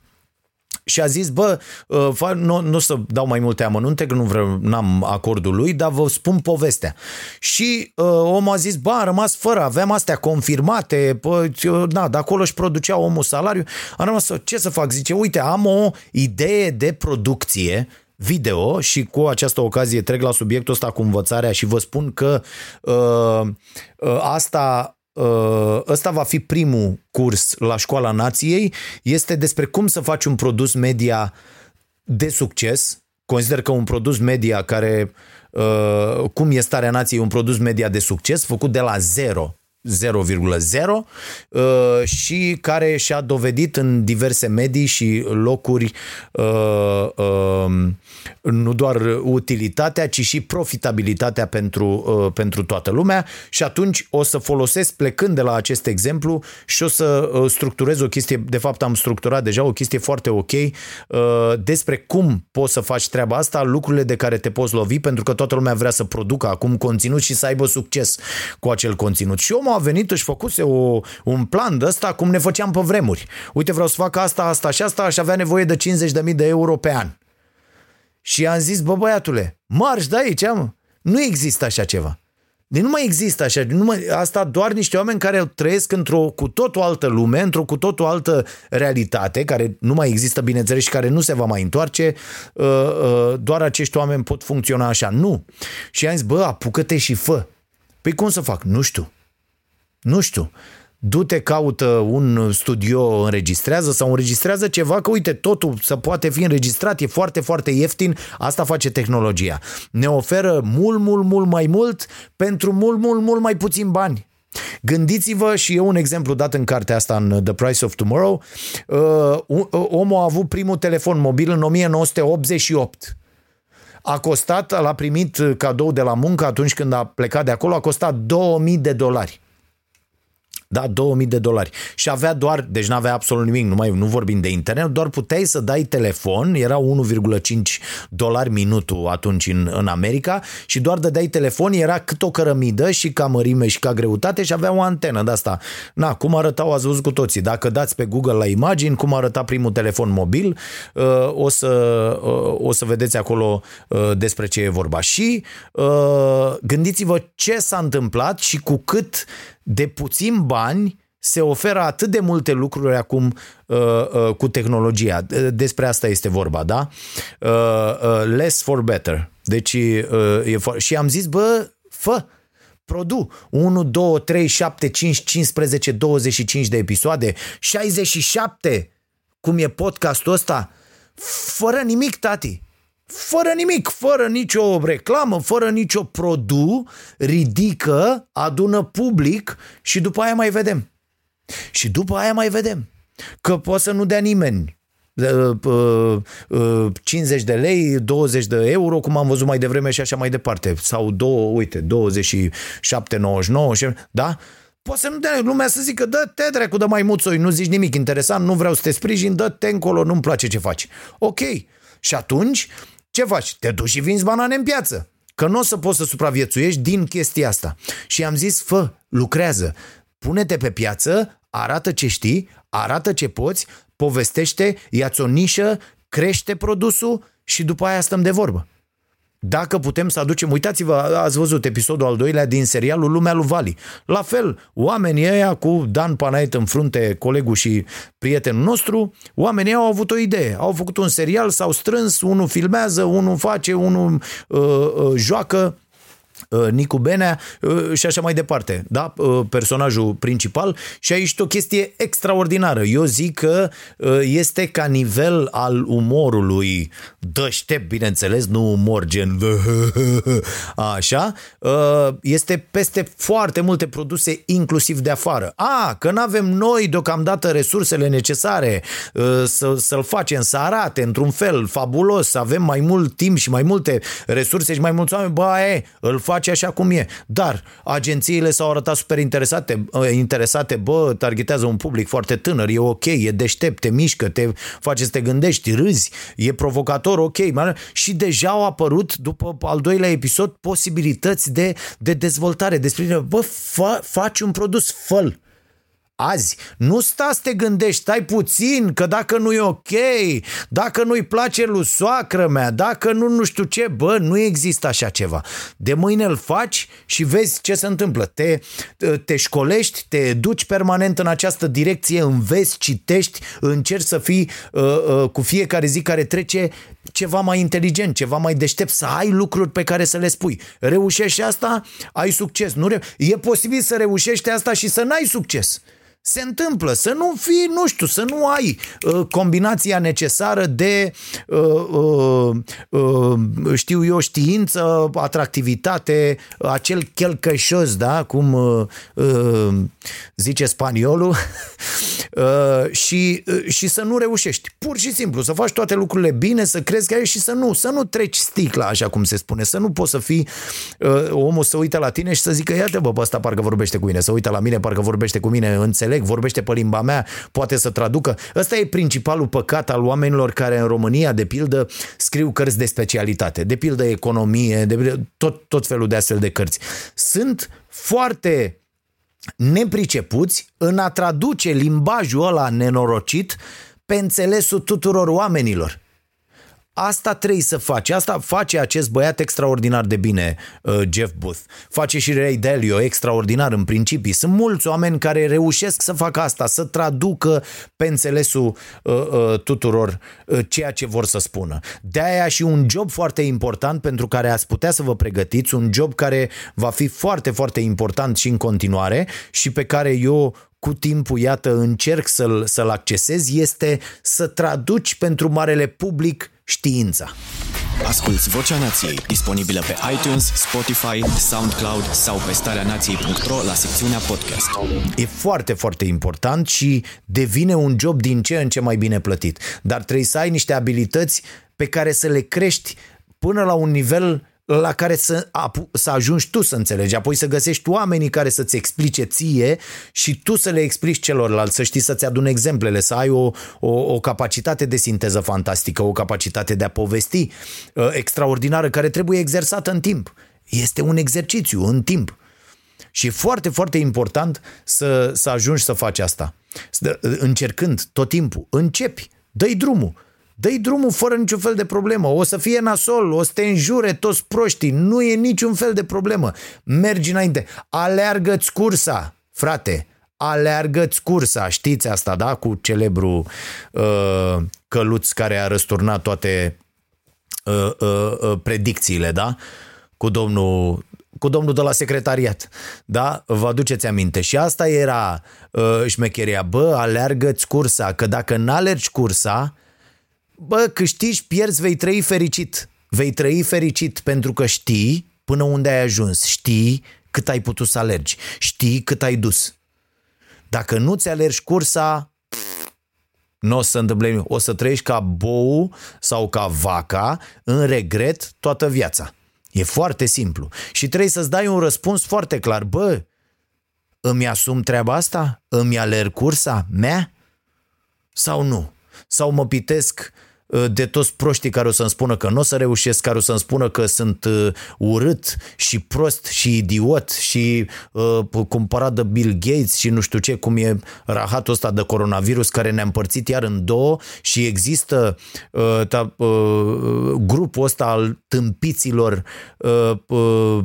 și a zis, bă, uh, nu, nu o să dau mai multe amănunte, că nu vreau, n-am acordul lui, dar vă spun povestea. Și uh, omul a zis, bă, a rămas fără, aveam astea confirmate, bă, na, de acolo își producea omul salariu. Am rămas, ce să fac? Zice, uite, am o idee de producție, video și cu această ocazie trec la subiectul ăsta cu învățarea și vă spun că uh, uh, asta Uh, ăsta va fi primul curs la Școala Nației, este despre cum să faci un produs media de succes. Consider că un produs media care, uh, cum e starea nației, un produs media de succes, făcut de la zero 0,0 uh, și care și-a dovedit în diverse medii și locuri uh, um, nu doar utilitatea, ci și profitabilitatea pentru, uh, pentru toată lumea și atunci o să folosesc plecând de la acest exemplu și o să structurez o chestie, de fapt am structurat deja o chestie foarte ok despre cum poți să faci treaba asta, lucrurile de care te poți lovi, pentru că toată lumea vrea să producă acum conținut și să aibă succes cu acel conținut. Și omul a venit, își făcuse o, un plan de ăsta cum ne făceam pe vremuri. Uite, vreau să fac asta, asta și asta și avea nevoie de 50.000 de euro pe an. Și am zis, bă băiatule, marș de aici, mă. Nu există așa ceva. Deci nu mai există așa, nu mai, asta doar niște oameni care trăiesc într-o cu totul altă lume, într-o cu totul altă realitate, care nu mai există, bineînțeles, și care nu se va mai întoarce, uh, uh, doar acești oameni pot funcționa așa. Nu. Și am zis, bă, apucă-te și fă. Păi cum să fac? Nu știu. Nu știu, du-te, caută un studio, înregistrează sau înregistrează ceva, că uite, totul să poate fi înregistrat, e foarte, foarte ieftin, asta face tehnologia. Ne oferă mult, mult, mult mai mult pentru mult, mult, mult mai puțin bani. Gândiți-vă și e un exemplu dat în cartea asta, în The Price of Tomorrow, uh, omul a avut primul telefon mobil în 1988. a costat, l-a primit cadou de la muncă atunci când a plecat de acolo, a costat 2000 de dolari. Da, 2000 de dolari. Și avea doar, deci nu avea absolut nimic, nu, mai, nu vorbim de internet, doar puteai să dai telefon, era 1,5 dolari minutul atunci în, în America și doar dădeai telefon, era cât o cărămidă și ca mărime și ca greutate și avea o antenă de asta. Na, cum arătau, ați văzut cu toții. Dacă dați pe Google la imagini cum arăta primul telefon mobil, uh, o să, uh, o să vedeți acolo uh, despre ce e vorba. Și gândiți-vă ce s-a întâmplat și cu cât de puțin bani se oferă atât de multe lucruri acum uh, uh, cu tehnologia. Despre asta este vorba, da? Uh, uh, less for better. Deci, uh, e for... și am zis, bă, fă, produ 1, 2, 3, 7, 5, 15, 25 de episoade, 67, cum e podcastul ăsta, fără nimic, tati fără nimic, fără nicio reclamă, fără nicio produ, ridică, adună public și după aia mai vedem. Și după aia mai vedem. Că poate să nu dea nimeni 50 de lei, 20 de euro, cum am văzut mai devreme și așa mai departe. Sau două, uite, 27,99, da? Poate să nu dea lumea să zică, dă-te dracu de mai muțoi, nu zici nimic interesant, nu vreau să te sprijin, dă-te încolo, nu-mi place ce faci. Ok. Și atunci ce faci? Te duci și vinzi banane în piață. Că nu o să poți să supraviețuiești din chestia asta. Și am zis, fă, lucrează, pune-te pe piață, arată ce știi, arată ce poți, povestește, ia-ți o nișă, crește produsul și după aia stăm de vorbă. Dacă putem să aducem, uitați-vă, ați văzut episodul al doilea din serialul Lumea lui Vali. La fel, oamenii ăia cu Dan Panait în frunte, colegul și prietenul nostru, oamenii au avut o idee. Au făcut un serial, s-au strâns, unul filmează, unul face, unul uh, uh, joacă Uh, Nicu Benea uh, și așa mai departe, da? Uh, personajul principal și aici o chestie extraordinară. Eu zic că este ca nivel al umorului dăștept, bineînțeles, nu umor gen așa, este peste foarte multe produse inclusiv de afară. A, că nu avem noi deocamdată resursele necesare să, să-l facem să arate într-un fel fabulos, să avem mai mult timp și mai multe resurse și mai mulți oameni, bă, e, îl face așa cum e. Dar agențiile s-au arătat super interesate, interesate, bă, targetează un public foarte tânăr, e ok, e deștept, te mișcă, te face să te gândești, râzi, e provocator, ok. Și deja au apărut, după al doilea episod, posibilități de, de dezvoltare, despre, bă, fa, faci un produs, fă azi. Nu sta să te gândești, stai puțin, că dacă nu e ok, dacă nu-i place lui soacră mea, dacă nu nu știu ce, bă, nu există așa ceva. De mâine îl faci și vezi ce se întâmplă. Te, te școlești, te duci permanent în această direcție, înveți, citești, încerci să fii uh, uh, cu fiecare zi care trece ceva mai inteligent, ceva mai deștept, să ai lucruri pe care să le spui. Reușești asta, ai succes. Nu re- e posibil să reușești asta și să n-ai succes se întâmplă, să nu fii, nu știu, să nu ai uh, combinația necesară de, uh, uh, uh, știu eu, știință, atractivitate, acel chelcășos, da, cum uh, uh, zice spaniolul, uh, și, uh, și să nu reușești. Pur și simplu, să faci toate lucrurile bine, să crezi că ai și să nu, să nu treci sticla, așa cum se spune, să nu poți să fii uh, omul să uite la tine și să zică, iată bă, ăsta parcă vorbește cu mine, să uite la mine, parcă vorbește cu mine, înțeleg înțeleg, vorbește pe limba mea, poate să traducă. Ăsta e principalul păcat al oamenilor care în România, de pildă, scriu cărți de specialitate, de pildă economie, de pildă, tot, tot felul de astfel de cărți. Sunt foarte nepricepuți în a traduce limbajul ăla nenorocit pe înțelesul tuturor oamenilor. Asta trebuie să faci. Asta face acest băiat extraordinar de bine, uh, Jeff Booth. Face și Ray Dalio, extraordinar în principii. Sunt mulți oameni care reușesc să facă asta, să traducă pe înțelesul uh, uh, tuturor uh, ceea ce vor să spună. De aia și un job foarte important pentru care ați putea să vă pregătiți, un job care va fi foarte, foarte important și în continuare și pe care eu cu timpul, iată, încerc să-l, să-l accesez, este să traduci pentru marele public știința. Asculți Vocea Nației, disponibilă pe iTunes, Spotify, SoundCloud sau pe starea nației.ro la secțiunea podcast. E foarte, foarte important și devine un job din ce în ce mai bine plătit. Dar trebuie să ai niște abilități pe care să le crești până la un nivel la care să, să ajungi tu să înțelegi, apoi să găsești oamenii care să-ți explice ție și tu să le explici celorlalți, să știi să-ți adun exemplele, să ai o, o, o capacitate de sinteză fantastică, o capacitate de a povesti uh, extraordinară care trebuie exersată în timp. Este un exercițiu în timp. Și e foarte, foarte important să, să ajungi să faci asta. Încercând tot timpul, începi, dă-i drumul dă drumul fără niciun fel de problemă. O să fie nasol, o să te înjure toți proștii, nu e niciun fel de problemă. Mergi înainte, aleargă-ți cursa, frate, aleargă-ți cursa, știți asta, da? Cu celebru uh, căluț care a răsturnat toate uh, uh, uh, predicțiile, da? Cu domnul cu domnul de la secretariat. Da? Vă aduceți aminte. Și asta era uh, șmecheria. Bă, aleargă-ți cursa, că dacă n-alergi cursa, bă, câștigi, pierzi, vei trăi fericit. Vei trăi fericit pentru că știi până unde ai ajuns, știi cât ai putut să alergi, știi cât ai dus. Dacă nu ți alergi cursa, nu o să întâmple O să trăiești ca bou sau ca vaca în regret toată viața. E foarte simplu. Și trebuie să-ți dai un răspuns foarte clar. Bă, îmi asum treaba asta? Îmi alerg cursa mea? Sau nu? Sau mă pitesc Uh, de toți proștii care o să-mi spună că nu o să reușesc, care o să-mi spună că sunt uh, urât și prost și idiot și uh, cumpărat de Bill Gates și nu știu ce, cum e rahatul ăsta de coronavirus care ne-a împărțit iar în două și există uh, ta, uh, grupul ăsta al tâmpiților uh, uh,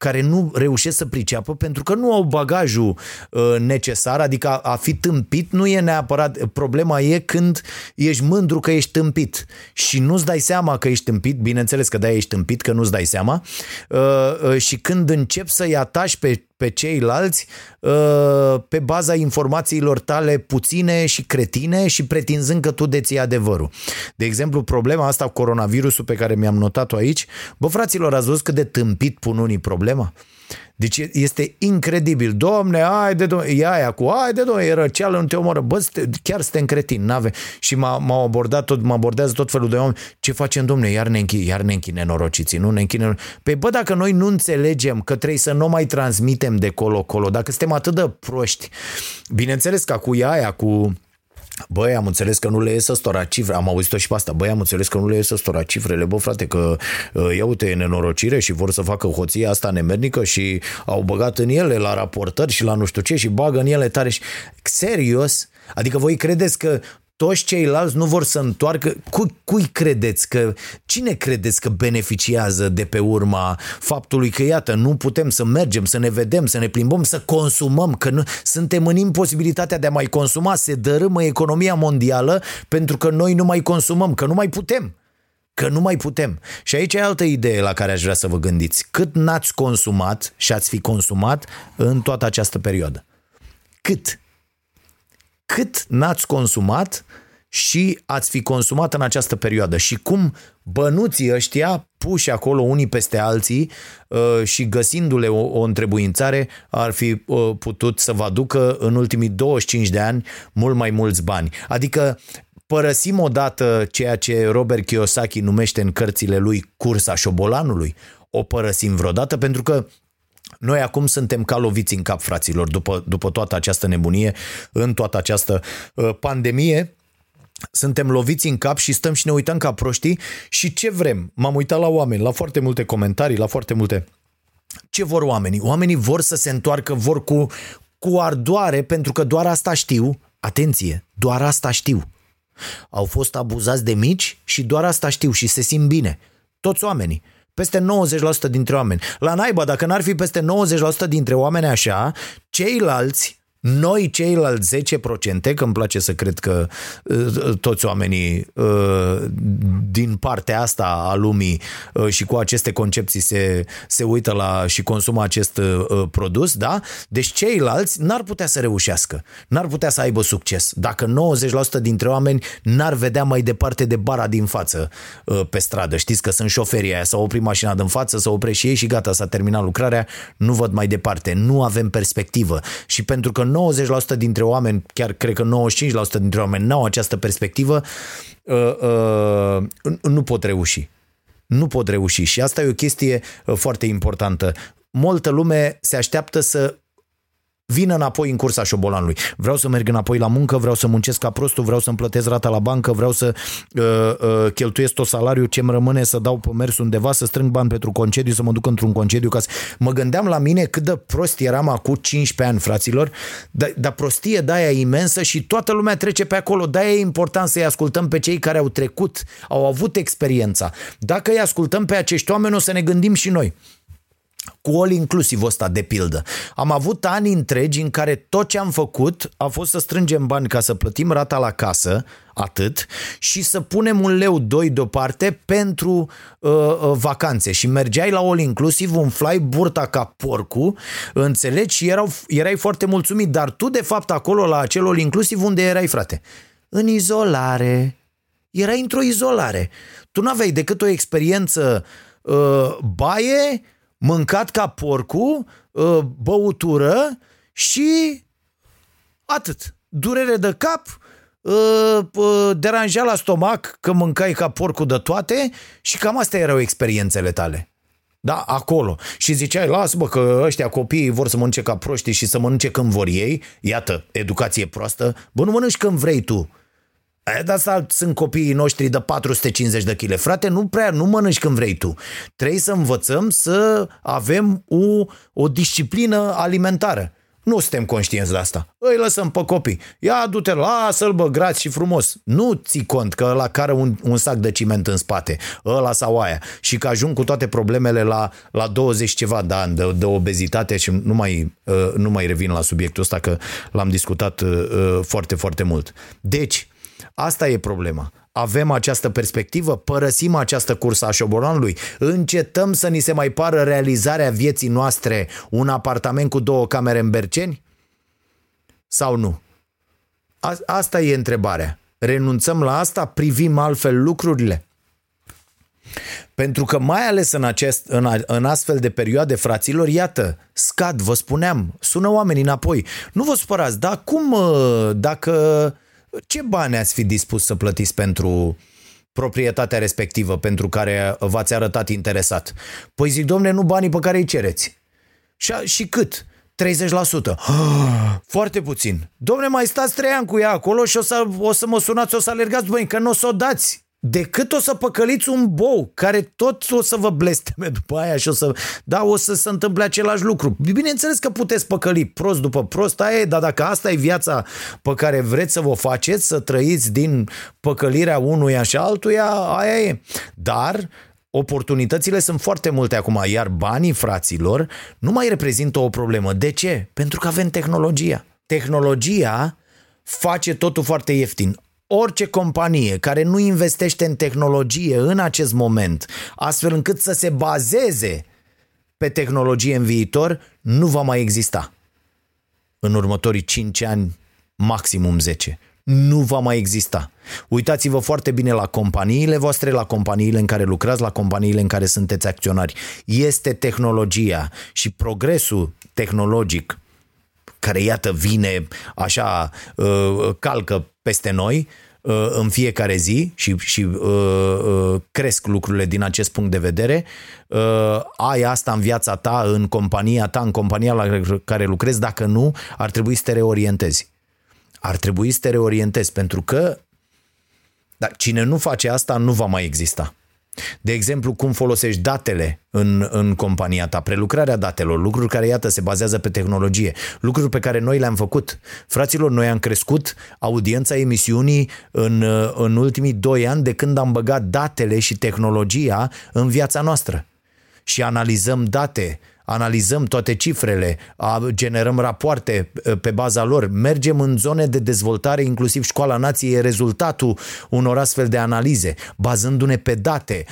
care nu reușesc să priceapă pentru că nu au bagajul uh, necesar, adică a, a fi tâmpit nu e neapărat, problema e când ești mândru că ești tâmpit și nu-ți dai seama că ești tâmpit, bineînțeles că de-aia ești tâmpit, că nu-ți dai seama uh, uh, și când începi să-i atași pe pe ceilalți uh, pe baza informațiilor tale puține și cretine și pretinzând că tu deții adevărul. De exemplu, problema asta cu coronavirusul pe care mi-am notat-o aici, bă fraților, ați văzut cât de tâmpit pun unii problema? Deci este incredibil. Domne, ai de domne, e aia cu, ai de domne, e răceală, nu te omoră. Bă, chiar suntem cretini, n-ave. Și m-a, m-au abordat tot, mă abordează tot felul de oameni. Ce facem, domne, iar ne închi, iar ne închine nenorociții, nu ne închine. Păi bă, dacă noi nu înțelegem că trebuie să nu mai transmitem de colo-colo, dacă suntem atât de proști, bineînțeles că cu aia, cu Băi, am înțeles că nu le iese stora cifre, am auzit-o și pe asta, băi, am înțeles că nu le iese stora cifrele, bă, frate, că uh, ia uite, e nenorocire și vor să facă hoția asta nemernică și au băgat în ele la raportări și la nu știu ce și bagă în ele tare și... Serios? Adică voi credeți că toți ceilalți nu vor să întoarcă. Cui, cui credeți că, cine credeți că beneficiază de pe urma faptului că, iată, nu putem să mergem, să ne vedem, să ne plimbăm, să consumăm, că nu, suntem în imposibilitatea de a mai consuma, se dărâmă economia mondială pentru că noi nu mai consumăm, că nu mai putem. Că nu mai putem. Și aici e altă idee la care aș vrea să vă gândiți. Cât n-ați consumat și ați fi consumat în toată această perioadă? Cât? Cât n-ați consumat și ați fi consumat în această perioadă și cum bănuții ăștia puși acolo unii peste alții uh, și găsindu-le o, o întrebuințare ar fi uh, putut să vă aducă în ultimii 25 de ani mult mai mulți bani. Adică părăsim odată ceea ce Robert Kiyosaki numește în cărțile lui cursa șobolanului, o părăsim vreodată pentru că noi acum suntem ca loviți în cap, fraților, după, după toată această nebunie, în toată această uh, pandemie, suntem loviți în cap și stăm și ne uităm ca proștii și ce vrem? M-am uitat la oameni, la foarte multe comentarii, la foarte multe... Ce vor oamenii? Oamenii vor să se întoarcă, vor cu, cu ardoare, pentru că doar asta știu. Atenție, doar asta știu. Au fost abuzați de mici și doar asta știu și se simt bine. Toți oamenii. Peste 90% dintre oameni. La naiba, dacă n-ar fi peste 90% dintre oameni așa, ceilalți noi, ceilalți 10%, că îmi place să cred că uh, toți oamenii uh, din partea asta a lumii uh, și cu aceste concepții se, se uită la și consumă acest uh, produs, da? Deci ceilalți n-ar putea să reușească, n-ar putea să aibă succes. Dacă 90% dintre oameni n-ar vedea mai departe de bara din față uh, pe stradă. Știți că sunt șoferii aia, s-a oprit mașina din față, s-a oprit și ei și gata, s-a terminat lucrarea, nu văd mai departe, nu avem perspectivă. Și pentru că 90% dintre oameni, chiar cred că 95% dintre oameni n-au această perspectivă, uh, uh, nu pot reuși. nu pot reuși și asta e o chestie uh, foarte importantă. Multă lume se așteaptă să vină înapoi în cursa șobolanului. Vreau să merg înapoi la muncă, vreau să muncesc ca prostul, vreau să-mi plătesc rata la bancă, vreau să uh, uh, cheltuiesc tot salariul ce îmi rămâne, să dau pe mers undeva, să strâng bani pentru concediu, să mă duc într-un concediu. Ca să... Mă gândeam la mine cât de prost eram acum 15 ani, fraților, dar da prostie de aia imensă și toată lumea trece pe acolo. De-aia e important să-i ascultăm pe cei care au trecut, au avut experiența. Dacă îi ascultăm pe acești oameni, o să ne gândim și noi cu all inclusiv ăsta de pildă. Am avut ani întregi în care tot ce am făcut a fost să strângem bani ca să plătim rata la atât, și să punem un leu, doi deoparte pentru uh, uh, vacanțe și mergeai la all inclusiv, umflai burta ca porcu, înțelegi, și erau, erai foarte mulțumit, dar tu de fapt acolo la acel all inclusiv unde erai, frate? În izolare. Erai într-o izolare. Tu n-aveai decât o experiență uh, baie, mâncat ca porcu, ă, băutură și atât. Durere de cap, ă, ă, deranja la stomac că mâncai ca porcu de toate și cam astea erau experiențele tale. Da, acolo. Și ziceai, lasă bă că ăștia copiii vor să mănânce ca proștii și să mănânce când vor ei. Iată, educație proastă. Bă, nu mănânci când vrei tu. De asta sunt copiii noștri de 450 de kg. Frate, nu prea, nu mănânci când vrei tu. Trebuie să învățăm să avem o, o disciplină alimentară. Nu suntem conștienți de asta. Îi lăsăm pe copii. Ia, du-te, lasă-l, bă, graț și frumos. Nu ți cont că ăla care un, un sac de ciment în spate, ăla sau aia, și că ajung cu toate problemele la, la 20 ceva de ani de, de obezitate și nu mai, uh, nu mai revin la subiectul ăsta că l-am discutat uh, uh foarte, foarte mult. Deci, Asta e problema. Avem această perspectivă, părăsim această cursă a șobolanului, încetăm să ni se mai pară realizarea vieții noastre un apartament cu două camere în Berceni? Sau nu? A- asta e întrebarea. Renunțăm la asta? Privim altfel lucrurile? Pentru că mai ales în, acest, în, în astfel de perioade, fraților, iată, scad, vă spuneam, sună oamenii înapoi. Nu vă supărați, dar cum dacă ce bani ați fi dispus să plătiți pentru proprietatea respectivă pentru care v-ați arătat interesat? Păi zic, domne, nu banii pe care îi cereți. Și, și cât? 30%. Foarte puțin. Domne, mai stați trei ani cu ea acolo și o să, o să mă sunați, o să alergați, băi, că nu o să o dați decât o să păcăliți un bou care tot o să vă blesteme după aia și o să, da, o să se întâmple același lucru. Bineînțeles că puteți păcăli prost după prost, aia e, dar dacă asta e viața pe care vreți să vă faceți, să trăiți din păcălirea unuia și altuia, aia e. Dar oportunitățile sunt foarte multe acum, iar banii fraților nu mai reprezintă o problemă. De ce? Pentru că avem tehnologia. Tehnologia face totul foarte ieftin orice companie care nu investește în tehnologie în acest moment, astfel încât să se bazeze pe tehnologie în viitor, nu va mai exista. În următorii 5 ani, maximum 10. Nu va mai exista. Uitați-vă foarte bine la companiile voastre, la companiile în care lucrați, la companiile în care sunteți acționari. Este tehnologia și progresul tehnologic care iată vine așa, uh, calcă peste noi uh, în fiecare zi și, și uh, cresc lucrurile din acest punct de vedere, ai asta în viața ta, în compania ta, în compania la care lucrezi, dacă nu, ar trebui să te reorientezi. Ar trebui să te reorientezi, pentru că dar cine nu face asta nu va mai exista. De exemplu, cum folosești datele în, în compania ta, prelucrarea datelor, lucruri care, iată, se bazează pe tehnologie, lucruri pe care noi le-am făcut. Fraților, noi am crescut audiența emisiunii în, în ultimii doi ani de când am băgat datele și tehnologia în viața noastră. Și analizăm date, analizăm toate cifrele, generăm rapoarte pe baza lor, mergem în zone de dezvoltare, inclusiv Școala Nației e rezultatul unor astfel de analize, bazându-ne pe date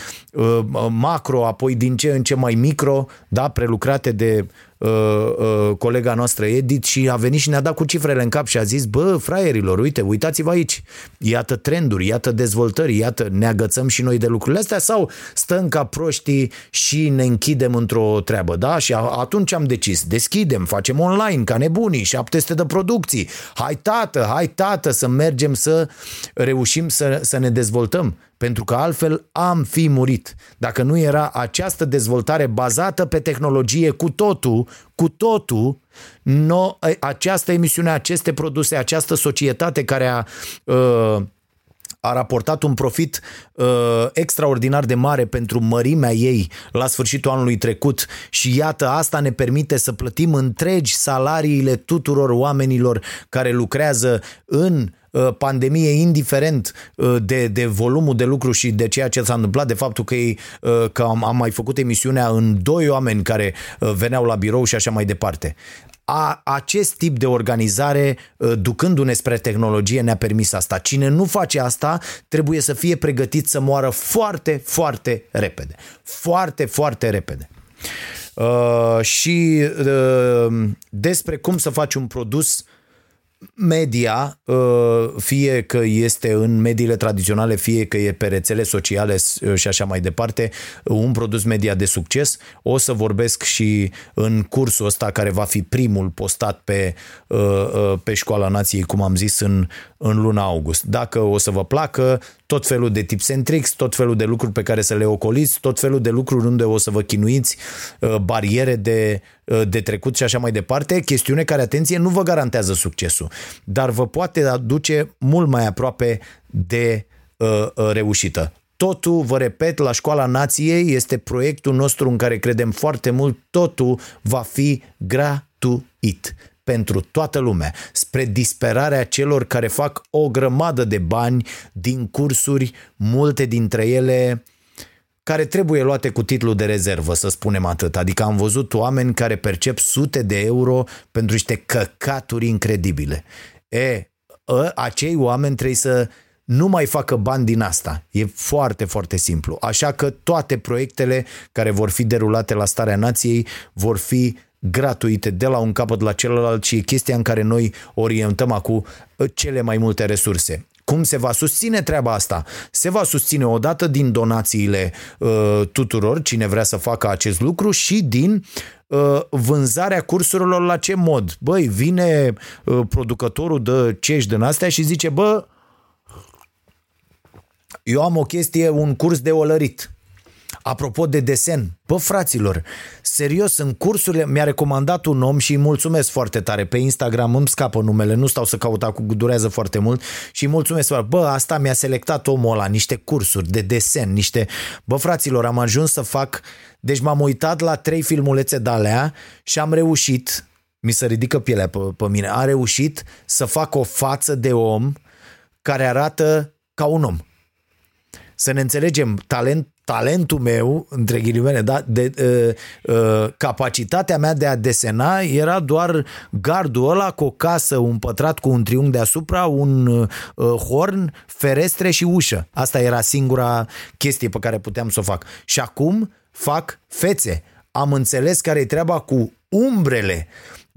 macro, apoi din ce în ce mai micro, da, prelucrate de uh, uh, colega noastră Edith și a venit și ne-a dat cu cifrele în cap și a zis, bă, fraierilor, uite, uitați-vă aici, iată trenduri, iată dezvoltări, iată, ne agățăm și noi de lucrurile astea sau stăm ca proștii și ne închidem într-o treabă, da? Și atunci am decis, deschidem, facem online, ca nebunii, 700 de producții, hai tată, hai tată să mergem să reușim să, să ne dezvoltăm. Pentru că altfel am fi murit. Dacă nu era această dezvoltare bazată pe tehnologie cu totul, cu totul, no, această emisiune, aceste produse, această societate care a uh, a raportat un profit uh, extraordinar de mare pentru mărimea ei la sfârșitul anului trecut și iată, asta ne permite să plătim întregi salariile tuturor oamenilor care lucrează în uh, pandemie, indiferent uh, de, de volumul de lucru și de ceea ce s-a întâmplat, de faptul că, ei, uh, că am, am mai făcut emisiunea în doi oameni care veneau la birou și așa mai departe a, acest tip de organizare, ă, ducându-ne spre tehnologie, ne-a permis asta. Cine nu face asta, trebuie să fie pregătit să moară foarte, foarte repede. Foarte, foarte repede. Uh, și uh, despre cum să faci un produs media, uh, fie că este în mediile tradiționale, fie că e pe rețele sociale uh, și așa mai departe, un produs media de succes. O să vorbesc și în cursul ăsta care va fi primul postat pe, uh, pe Școala Nației, cum am zis, în, în luna august. Dacă o să vă placă, tot felul de tips and tricks, tot felul de lucruri pe care să le ocoliți, tot felul de lucruri unde o să vă chinuiți, uh, bariere de, uh, de trecut și așa mai departe, chestiune care, atenție, nu vă garantează succesul, dar vă poate aduce mult mai aproape de uh, uh reușită. Totul, vă repet, la Școala Nației este proiectul nostru în care credem foarte mult, totul va fi gratuit pentru toată lumea, spre disperarea celor care fac o grămadă de bani din cursuri, multe dintre ele care trebuie luate cu titlu de rezervă, să spunem atât. Adică am văzut oameni care percep sute de euro pentru niște căcaturi incredibile. E, ă, acei oameni trebuie să nu mai facă bani din asta. E foarte, foarte simplu. Așa că toate proiectele care vor fi derulate la Starea Nației vor fi gratuite de la un capăt la celălalt și e chestia în care noi orientăm acum uh, cele mai multe resurse. Cum se va susține treaba asta? Se va susține odată din donațiile uh, tuturor, cine vrea să facă acest lucru, și din uh, vânzarea cursurilor la ce mod? Băi, vine uh, producătorul de cești din astea și zice, bă, eu am o chestie, un curs de olărit Apropo de desen, bă fraților, serios, în cursurile mi-a recomandat un om și îi mulțumesc foarte tare. Pe Instagram îmi scapă numele, nu stau să caut acum, durează foarte mult și îi mulțumesc foarte. Bă, asta mi-a selectat omul ăla, niște cursuri de desen, niște... Bă fraților, am ajuns să fac... Deci m-am uitat la trei filmulețe de alea și am reușit, mi se ridică pielea pe, pe mine, am reușit să fac o față de om care arată ca un om. Să ne înțelegem, talent, talentul meu, între ghilimele, da, de, uh, uh, capacitatea mea de a desena era doar gardul ăla cu o casă, un pătrat cu un triunghi deasupra, un uh, horn, ferestre și ușă. Asta era singura chestie pe care puteam să o fac. Și acum fac fețe. Am înțeles care e treaba cu umbrele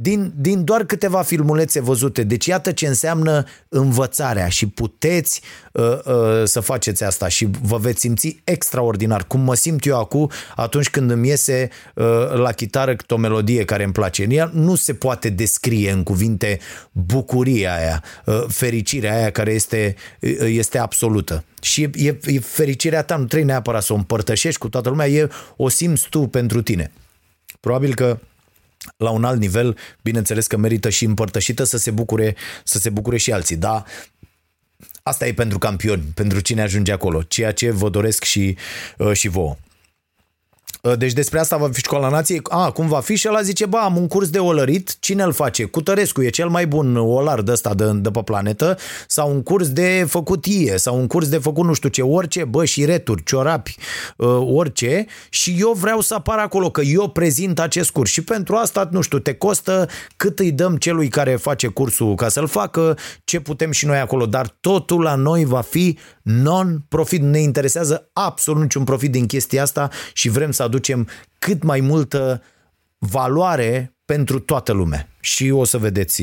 din, din doar câteva filmulețe văzute. Deci iată ce înseamnă învățarea și puteți uh, uh, să faceți asta și vă veți simți extraordinar. Cum mă simt eu acum atunci când îmi iese uh, la chitară o melodie care îmi place. Ea nu se poate descrie în cuvinte bucuria aia, uh, fericirea aia care este, uh, este absolută. Și e, e fericirea ta, nu trebuie neapărat să o împărtășești cu toată lumea, e o simți tu pentru tine. Probabil că la un alt nivel, bineînțeles că merită și împărtășită să se bucure, să se bucure și alții. Da, asta e pentru campioni, pentru cine ajunge acolo, ceea ce vă doresc și, uh, și vouă. Uh, deci despre asta va fi școala nației. A, cum va fi? Și ăla zice, ba, am un curs de olărit, cine îl face? Cutărescu e cel mai bun olar de ăsta de, de pe planetă sau un curs de făcut ie sau un curs de făcut nu știu ce, orice, bă, și returi, ciorapi, uh, orice și eu vreau să apar acolo, că eu prezint acest curs și pentru asta, nu știu, te costă cât îi dăm celui care face cursul ca să-l facă, ce putem și noi acolo, dar totul la noi va fi non-profit, ne interesează absolut niciun profit din chestia asta și vrem să aducem cât mai multă valoare pentru toată lumea. Și o să vedeți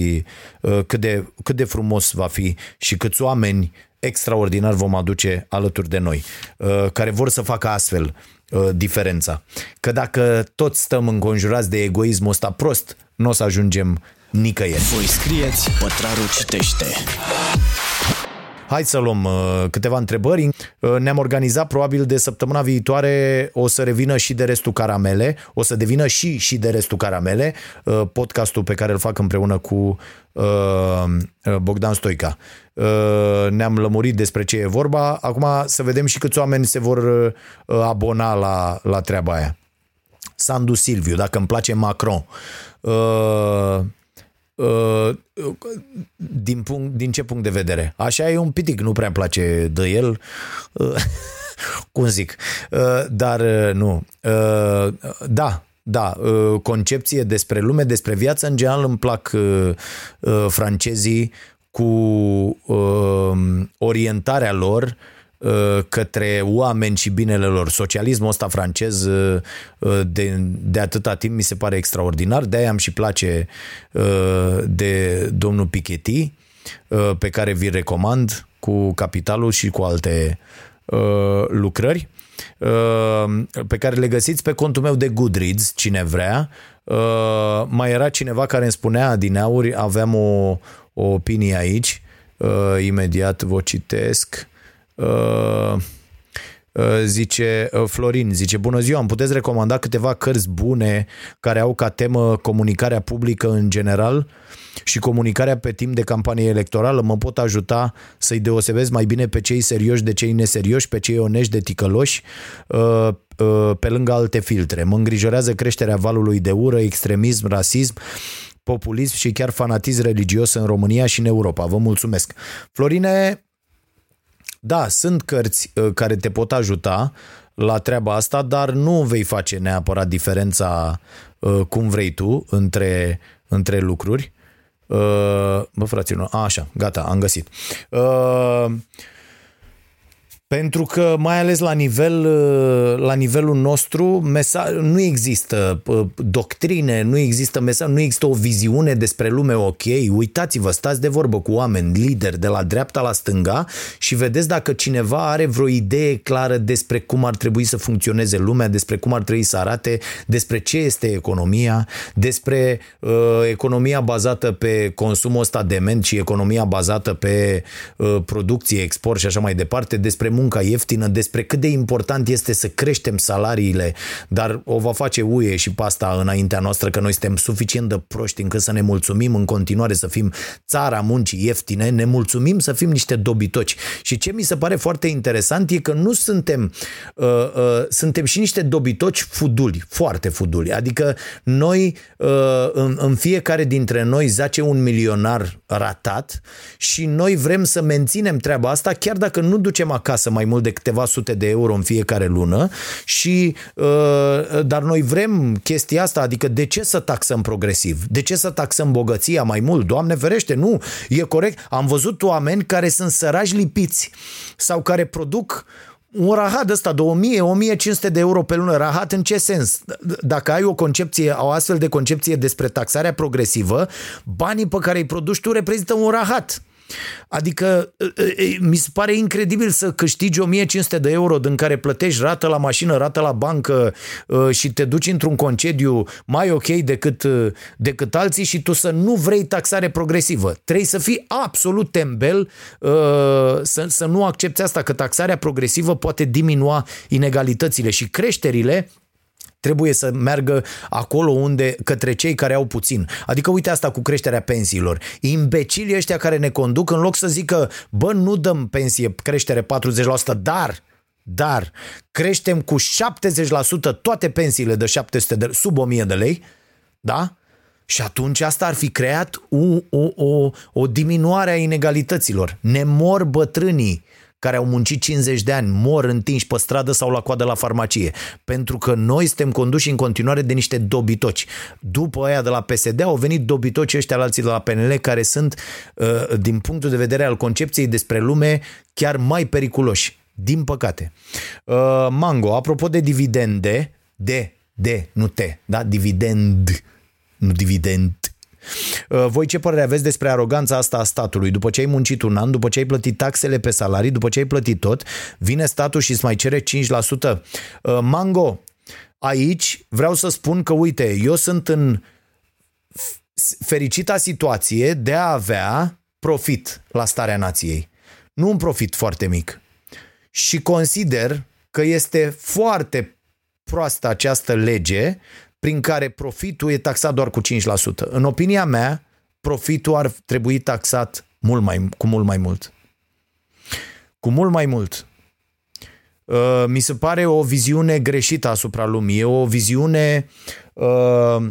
uh, cât de, cât de frumos va fi și câți oameni extraordinar vom aduce alături de noi, uh, care vor să facă astfel uh, diferența. Că dacă toți stăm înconjurați de egoismul ăsta prost, nu o să ajungem nicăieri. Voi scrieți, pătrarul citește. Hai să luăm uh, câteva întrebări. Uh, ne-am organizat probabil de săptămâna viitoare o să revină și de restul caramele, o să devină și și de restul caramele, uh, podcastul pe care îl fac împreună cu Bogdan Stoica. Ne-am lămurit despre ce e vorba. Acum să vedem și câți oameni se vor abona la, la treaba aia. Sandu Silviu, dacă îmi place Macron. Uh, uh, din, punct, din ce punct de vedere? Așa e un pitic, nu prea îmi place de el. Uh, cum zic? Uh, dar uh, nu. Uh, da, da, uh, concepție despre lume, despre viață, în general îmi plac uh, uh, francezii cu uh, orientarea lor uh, Uh, către oameni și binele lor. Socialismul ăsta francez uh, uh, de, de atâta timp mi se pare extraordinar, de-aia am și place de domnul Piketty, pe care vi recomand cu Capitalul și cu alte lucrări pe care le găsiți pe contul meu de Goodreads, cine vrea. Mai era cineva care îmi spunea din auri, aveam o, o opinie aici, imediat vă citesc. Uh, uh, zice uh, Florin, zice Bună ziua, îmi puteți recomanda câteva cărți bune care au ca temă comunicarea publică în general și comunicarea pe timp de campanie electorală mă pot ajuta să-i deosebesc mai bine pe cei serioși de cei neserioși, pe cei onești de ticăloși, pe lângă alte filtre. Mă îngrijorează creșterea valului de ură, extremism, rasism, populism și chiar fanatism religios în România și în Europa. Vă mulțumesc. Florine, da, sunt cărți uh, care te pot ajuta la treaba asta, dar nu vei face neapărat diferența uh, cum vrei tu între, între lucruri. Uh, bă, fraților, așa, gata, am găsit. Pentru că, mai ales la, nivel, la nivelul nostru, mesaj, nu există doctrine, nu există mesaj, nu există o viziune despre lume ok. Uitați-vă, stați de vorbă cu oameni, lideri de la dreapta la stânga și vedeți dacă cineva are vreo idee clară despre cum ar trebui să funcționeze lumea, despre cum ar trebui să arate, despre ce este economia, despre uh, economia bazată pe consumul ăsta dement și economia bazată pe uh, producție, export și așa mai departe, despre munca ieftină, despre cât de important este să creștem salariile, dar o va face UE și pasta înaintea noastră că noi suntem suficient de proști încât să ne mulțumim în continuare să fim țara muncii ieftine, ne mulțumim să fim niște dobitoci. Și ce mi se pare foarte interesant e că nu suntem, uh, uh, suntem și niște dobitoci fuduli, foarte fuduli. Adică noi, uh, în, în fiecare dintre noi zace un milionar ratat și noi vrem să menținem treaba asta chiar dacă nu ducem acasă mai mult de câteva sute de euro în fiecare lună și uh, dar noi vrem chestia asta, adică de ce să taxăm progresiv? De ce să taxăm bogăția mai mult? Doamne ferește, nu, e corect. Am văzut oameni care sunt sărași lipiți sau care produc un rahat ăsta de 1000-1500 de euro pe lună, rahat în ce sens? Dacă ai o concepție, o astfel de concepție despre taxarea progresivă, banii pe care îi produci tu reprezintă un rahat. Adică mi se pare incredibil să câștigi 1500 de euro din care plătești rată la mașină, rată la bancă și te duci într-un concediu mai ok decât, decât alții și tu să nu vrei taxare progresivă. Trebuie să fii absolut tembel să, să nu accepti asta, că taxarea progresivă poate diminua inegalitățile și creșterile trebuie să meargă acolo unde, către cei care au puțin. Adică uite asta cu creșterea pensiilor. Imbecilii ăștia care ne conduc în loc să zică, bă, nu dăm pensie creștere 40%, dar dar creștem cu 70% toate pensiile de 700 de, sub 1000 de lei, da? Și atunci asta ar fi creat o, o, o, o diminuare a inegalităților. Ne mor bătrânii care au muncit 50 de ani, mor întinși pe stradă sau la coadă la farmacie. Pentru că noi suntem conduși în continuare de niște dobitoci. După aia de la PSD au venit dobitoci ăștia alții de la PNL care sunt, uh, din punctul de vedere al concepției despre lume, chiar mai periculoși. Din păcate. Uh, Mango, apropo de dividende, de, de, nu te, da? Dividend, nu dividend. Uh, voi ce părere aveți despre aroganța asta a statului? După ce ai muncit un an, după ce ai plătit taxele pe salarii, după ce ai plătit tot, vine statul și îți mai cere 5%. Uh, Mango, aici vreau să spun că, uite, eu sunt în fericita situație de a avea profit la starea nației. nu un profit foarte mic. Și consider că este foarte proastă această lege prin care profitul e taxat doar cu 5%. În opinia mea, profitul ar trebui taxat mult mai, cu mult mai mult. Cu mult mai mult. Uh, mi se pare o viziune greșită asupra lumii. E o viziune uh,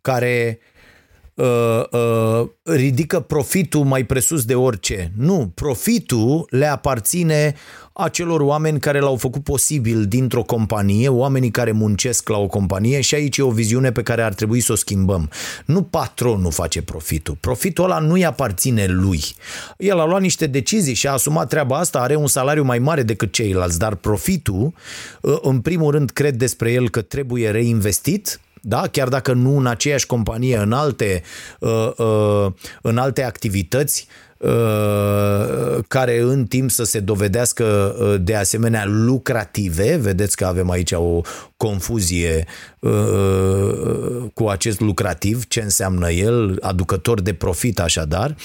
care uh, uh, ridică profitul mai presus de orice. Nu, profitul le aparține acelor oameni care l-au făcut posibil dintr-o companie, oamenii care muncesc la o companie și aici e o viziune pe care ar trebui să o schimbăm. Nu patronul face profitul. Profitul ăla nu-i aparține lui. El a luat niște decizii și a asumat treaba asta, are un salariu mai mare decât ceilalți, dar profitul, uh, în primul rând, cred despre el că trebuie reinvestit, da? chiar dacă nu în aceeași companie, în alte, uh, uh, în alte activități uh, care în timp să se dovedească uh, de asemenea lucrative. Vedeți că avem aici o confuzie uh, cu acest lucrativ, ce înseamnă el, aducător de profit așadar.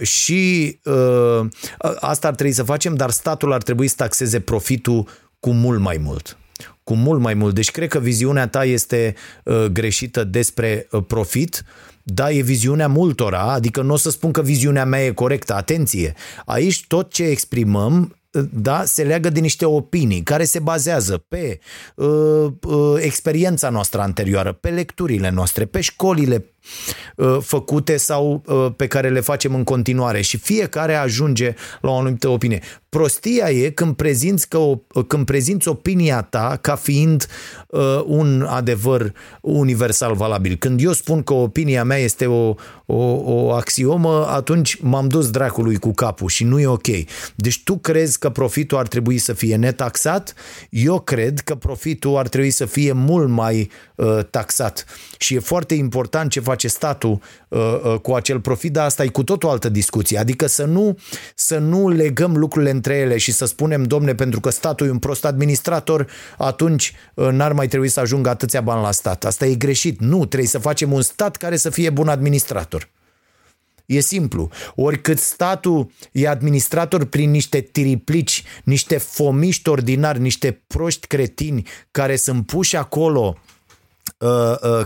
Și asta ar trebui să facem, dar statul ar trebui să taxeze profitul cu mult mai mult cu mult mai mult. Deci cred că viziunea ta este uh, greșită despre uh, profit, da, e viziunea multora, adică nu o să spun că viziunea mea e corectă, atenție. Aici tot ce exprimăm uh, da, se leagă de niște opinii care se bazează pe uh, uh, experiența noastră anterioară, pe lecturile noastre, pe școlile Uh, făcute sau uh, pe care le facem în continuare și fiecare ajunge la o anumită opinie. Prostia e când prezinți, că o, când prezinți opinia ta ca fiind uh, un adevăr universal valabil. Când eu spun că opinia mea este o, o, o axiomă, atunci m-am dus dracului cu capul și nu e ok. Deci tu crezi că profitul ar trebui să fie netaxat? Eu cred că profitul ar trebui să fie mult mai uh, taxat. Și e foarte important ce face statul uh, uh, cu acel profit, dar asta e cu tot o altă discuție. Adică să nu, să nu legăm lucrurile între ele și să spunem, domne, pentru că statul e un prost administrator, atunci uh, n-ar mai trebui să ajungă atâția bani la stat. Asta e greșit. Nu, trebuie să facem un stat care să fie bun administrator. E simplu. Oricât statul e administrator prin niște triplici, niște fomiști ordinari, niște proști cretini care sunt puși acolo Uh, uh,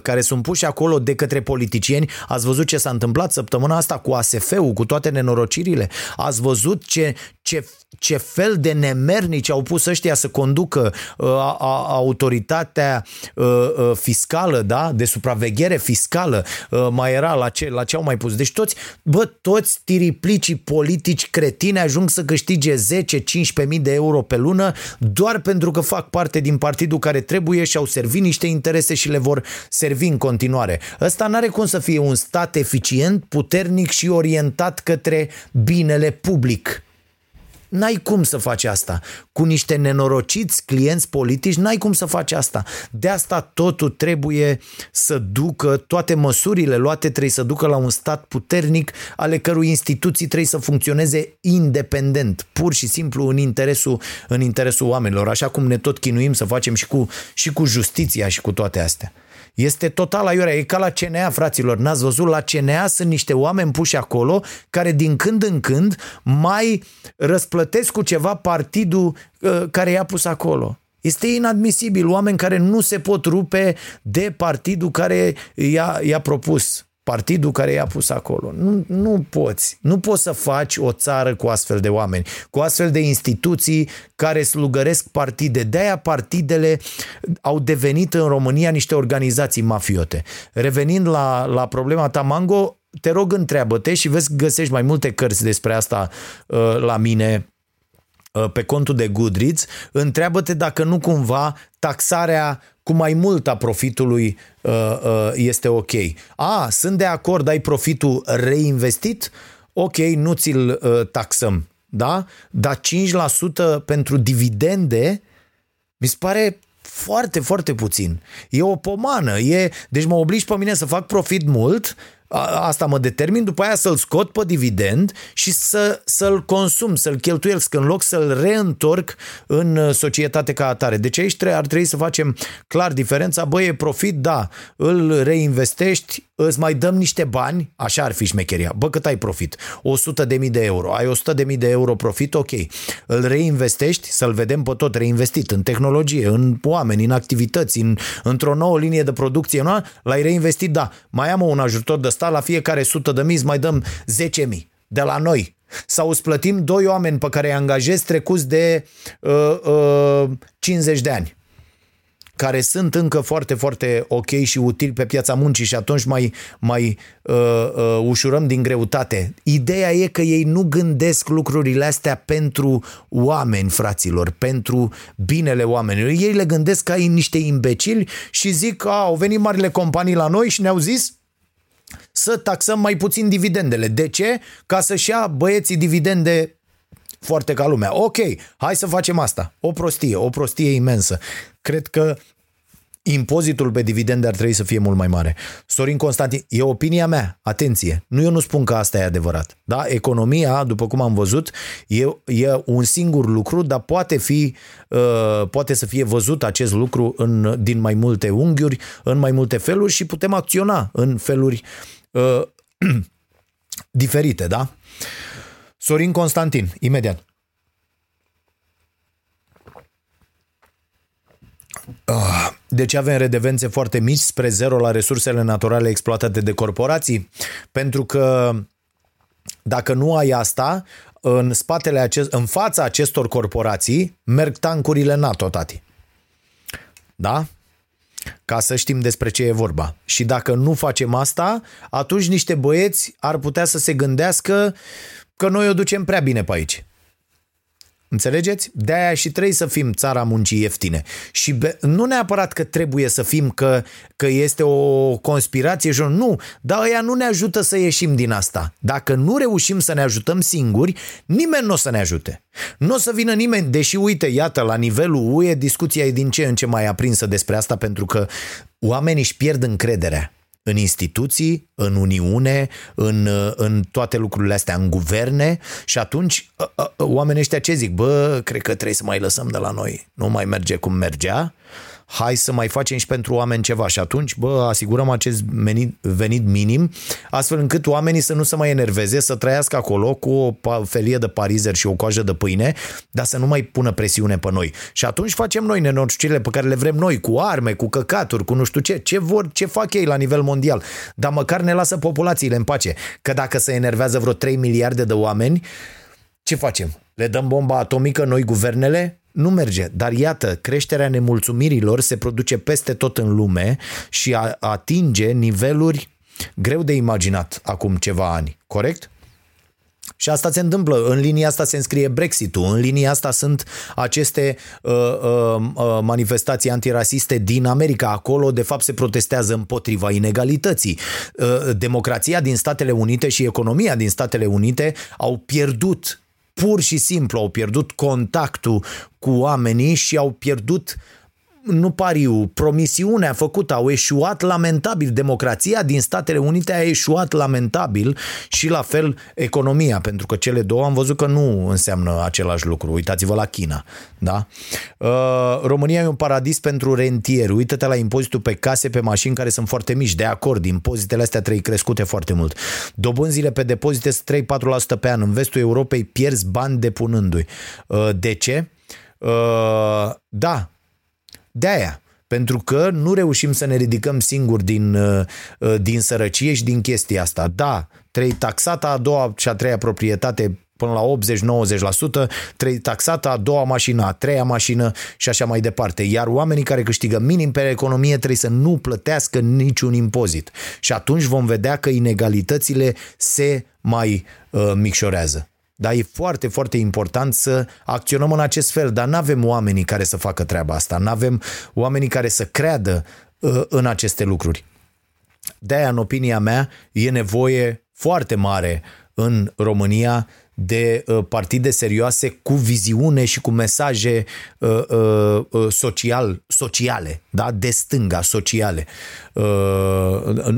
care sunt puși acolo de către politicieni. Ați văzut ce s-a întâmplat săptămâna asta cu ASF-ul, cu toate nenorocirile? Ați văzut ce, ce, ce fel de nemernici au pus ăștia să conducă uh, a, a, autoritatea uh, uh, fiscală, da? de supraveghere fiscală, uh, mai era la ce, la ce au mai pus. Deci toți, bă, toți tiriplicii politici cretini ajung să câștige 10-15 mii de euro pe lună doar pentru că fac parte din partidul care trebuie și au servit niște interese și le vor servi în continuare. Ăsta n-are cum să fie un stat eficient, puternic și orientat către binele public. N-ai cum să faci asta. Cu niște nenorociți clienți politici, n-ai cum să faci asta. De asta totul trebuie să ducă, toate măsurile luate trebuie să ducă la un stat puternic, ale cărui instituții trebuie să funcționeze independent, pur și simplu în interesul, în interesul oamenilor, așa cum ne tot chinuim să facem și cu, și cu justiția și cu toate astea. Este total aiurea. E ca la CNA, fraților. N-ați văzut? La CNA sunt niște oameni puși acolo care din când în când mai răsplătesc cu ceva partidul uh, care i-a pus acolo. Este inadmisibil oameni care nu se pot rupe de partidul care i-a, i-a propus partidul care i-a pus acolo. Nu, nu poți. Nu poți să faci o țară cu astfel de oameni, cu astfel de instituții care slugăresc partide. De-aia partidele au devenit în România niște organizații mafiote. Revenind la, la problema ta, Mango, te rog întreabă-te și vezi găsești mai multe cărți despre asta uh, la mine uh, pe contul de Goodreads, întreabă-te dacă nu cumva taxarea cu mai mult a profitului uh, uh, este ok. A, sunt de acord, ai profitul reinvestit? Ok, nu ți-l uh, taxăm, da? Dar 5% pentru dividende mi se pare foarte, foarte puțin. E o pomană. E, deci mă obligi pe mine să fac profit mult asta mă determin, după aia să-l scot pe dividend și să, să-l consum, să-l cheltuiesc în loc să-l reîntorc în uh, societate ca atare. Deci aici ar trebui să facem clar diferența, băi, e profit, da, îl reinvestești, îți mai dăm niște bani, așa ar fi șmecheria. Bă, cât ai profit? 100 de mii de euro. Ai 100 de mii de euro profit, ok. Îl reinvestești, să-l vedem pe tot reinvestit în tehnologie, în oameni, în activități, în, într-o nouă linie de producție, nu? L-ai reinvestit, da. Mai am un ajutor de stat, la fiecare 100 de miți mai dăm 10 mii de la noi. Sau îți plătim doi oameni pe care îi angajezi trecuți de uh, uh, 50 de ani care sunt încă foarte, foarte ok și utili pe piața muncii și atunci mai, mai uh, uh, ușurăm din greutate. Ideea e că ei nu gândesc lucrurile astea pentru oameni, fraților, pentru binele oamenilor. Ei le gândesc ca niște imbecili și zic că au venit marile companii la noi și ne-au zis să taxăm mai puțin dividendele. De ce? Ca să-și ia băieții dividende foarte ca lumea. Ok, hai să facem asta. O prostie, o prostie imensă. Cred că impozitul pe dividende ar trebui să fie mult mai mare. Sorin Constantin, e opinia mea, atenție, nu eu nu spun că asta e adevărat. Da? Economia, după cum am văzut, e, e un singur lucru, dar poate fi uh, poate să fie văzut acest lucru în, din mai multe unghiuri, în mai multe feluri și putem acționa în feluri uh, diferite, da? Sorin Constantin, imediat. Ah, deci avem redevențe foarte mici spre zero la resursele naturale exploatate de corporații? Pentru că dacă nu ai asta, în spatele acest, în fața acestor corporații merg tancurile NATO, tati. Da? Ca să știm despre ce e vorba. Și dacă nu facem asta, atunci niște băieți ar putea să se gândească că noi o ducem prea bine pe aici. Înțelegeți? De-aia și trebuie să fim țara muncii ieftine. Și be, nu neapărat că trebuie să fim că, că este o conspirație, nu, dar ăia nu ne ajută să ieșim din asta. Dacă nu reușim să ne ajutăm singuri, nimeni nu o să ne ajute. Nu o să vină nimeni, deși uite, iată, la nivelul UE discuția e din ce în ce mai aprinsă despre asta pentru că oamenii își pierd încrederea în instituții, în Uniune, în, în toate lucrurile astea, în guverne și atunci oamenii ăștia ce zic? Bă, cred că trebuie să mai lăsăm de la noi. Nu mai merge cum mergea hai să mai facem și pentru oameni ceva și atunci, bă, asigurăm acest venit, venit minim, astfel încât oamenii să nu se mai enerveze, să trăiască acolo cu o felie de parizer și o coajă de pâine, dar să nu mai pună presiune pe noi. Și atunci facem noi nenorocirile pe care le vrem noi, cu arme, cu căcaturi, cu nu știu ce, ce vor, ce fac ei la nivel mondial, dar măcar ne lasă populațiile în pace, că dacă se enervează vreo 3 miliarde de oameni, ce facem? Le dăm bomba atomică noi guvernele? Nu merge. Dar iată, creșterea nemulțumirilor se produce peste tot în lume și atinge niveluri greu de imaginat acum ceva ani. Corect? Și asta se întâmplă. În linia asta se înscrie Brexitul, în linia asta sunt aceste uh, uh, uh, manifestații antirasiste din America. Acolo, de fapt, se protestează împotriva inegalității. Uh, democrația din Statele Unite și economia din Statele Unite au pierdut pur și simplu au pierdut contactul cu oamenii și au pierdut nu pariu, promisiunea făcută, au eșuat lamentabil. Democrația din Statele Unite a eșuat lamentabil și la fel economia, pentru că cele două am văzut că nu înseamnă același lucru. Uitați-vă la China. Da? Uh, România e un paradis pentru rentieri. Uită-te la impozitul pe case, pe mașini care sunt foarte mici. De acord, impozitele astea trebuie crescute foarte mult. Dobânzile pe depozite sunt 3-4% pe an. În vestul Europei pierzi bani depunându-i. Uh, de ce? Uh, da, de aia. Pentru că nu reușim să ne ridicăm singuri din, uh, uh, din sărăcie și din chestia asta. Da, trei taxata a doua și a treia proprietate până la 80-90%, trei taxată a doua mașină, a treia mașină și așa mai departe. Iar oamenii care câștigă minim pe economie trebuie să nu plătească niciun impozit. Și atunci vom vedea că inegalitățile se mai uh, micșorează. Da, e foarte, foarte important să acționăm în acest fel, dar nu avem oamenii care să facă treaba asta, nu avem oamenii care să creadă uh, în aceste lucruri. De-aia, în opinia mea, e nevoie foarte mare în România de uh, partide serioase cu viziune și cu mesaje uh, uh, uh social sociale, da? de stânga, sociale. Uh,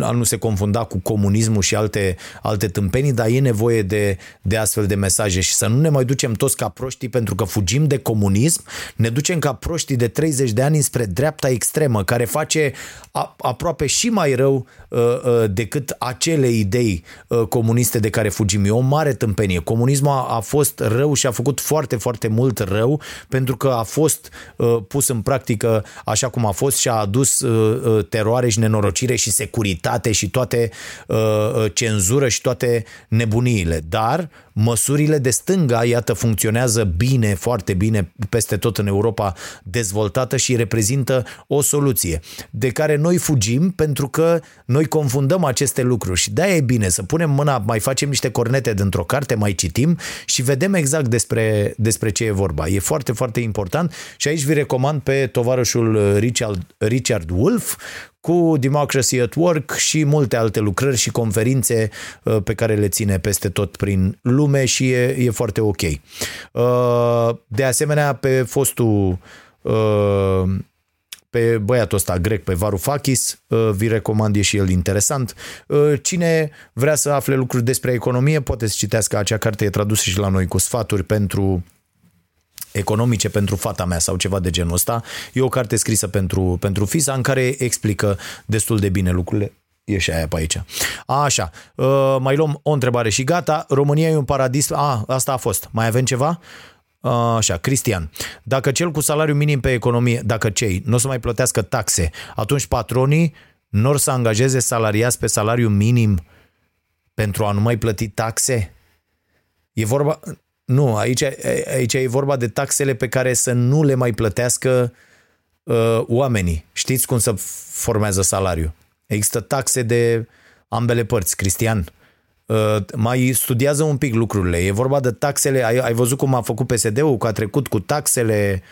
a nu se confunda cu comunismul și alte, alte tâmpenii, dar e nevoie de, de astfel de mesaje și să nu ne mai ducem toți ca proștii pentru că fugim de comunism, ne ducem ca proștii de 30 de ani spre dreapta extremă, care face a, aproape și mai rău uh, uh, decât acele idei uh, comuniste de care fugim. E o mare tâmpenie. Comunismul a, a fost rău și a făcut foarte, foarte mult rău pentru că a fost uh, pus în practică așa cum a fost și a adus uh, uh, teroare și nenorocire și securitate și toate uh, uh, cenzură și toate nebuniile. Dar măsurile de stânga, iată, funcționează bine, foarte bine peste tot în Europa dezvoltată și reprezintă o soluție de care noi fugim pentru că noi confundăm aceste lucruri și de-aia e bine să punem mâna, mai facem niște cornete dintr-o carte, mai citim și vedem exact despre, despre ce e vorba. E foarte, foarte important și aici vi recomand pe tovarășul Richard, Richard Wolf cu Democracy at Work și multe alte lucrări și conferințe uh, pe care le ține peste tot prin lume și e, e foarte ok. Uh, de asemenea, pe fostul uh, pe băiatul ăsta grec, pe Varoufakis, vi recomand, e și el interesant. Cine vrea să afle lucruri despre economie, poate să citească acea carte, e tradusă și la noi cu sfaturi pentru economice pentru fata mea sau ceva de genul ăsta. E o carte scrisă pentru, pentru FISA în care explică destul de bine lucrurile. E și aia pe aici. A, așa, uh, mai luăm o întrebare și gata. România e un paradis. A, asta a fost. Mai avem ceva? Așa, Cristian, dacă cel cu salariu minim pe economie, dacă cei nu o să mai plătească taxe, atunci patronii nu or să angajeze salariați pe salariu minim pentru a nu mai plăti taxe? E vorba, nu, aici, aici e vorba de taxele pe care să nu le mai plătească uh, oamenii. Știți cum se formează salariul? Există taxe de ambele părți, Cristian. Uh, mai studiază un pic lucrurile. E vorba de taxele, ai, ai văzut cum a făcut PSD-ul, că a trecut cu taxele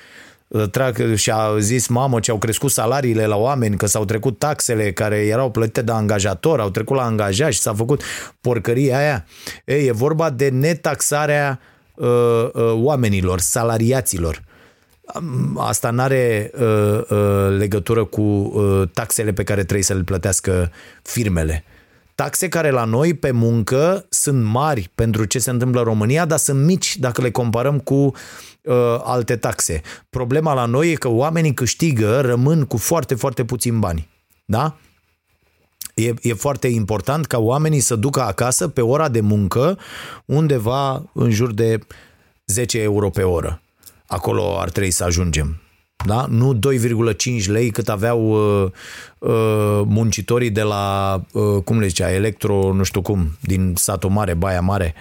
uh, trag, și a zis, mamă, ce au crescut salariile la oameni, că s-au trecut taxele care erau plătite de angajator, au trecut la angajat și s-a făcut porcăria aia. Ei, e vorba de netaxarea uh, uh, oamenilor, salariaților. Asta nu are uh, uh, legătură cu uh, taxele pe care trebuie să le plătească firmele. Taxe care la noi pe muncă sunt mari pentru ce se întâmplă în România, dar sunt mici dacă le comparăm cu uh, alte taxe. Problema la noi e că oamenii câștigă, rămân cu foarte, foarte puțin bani. Da? E, e foarte important ca oamenii să ducă acasă pe ora de muncă undeva în jur de 10 euro pe oră. Acolo ar trebui să ajungem. Da? Nu 2,5 lei cât aveau uh, uh, muncitorii de la, uh, cum le zicea, Electro, nu știu cum, din satul mare, Baia Mare,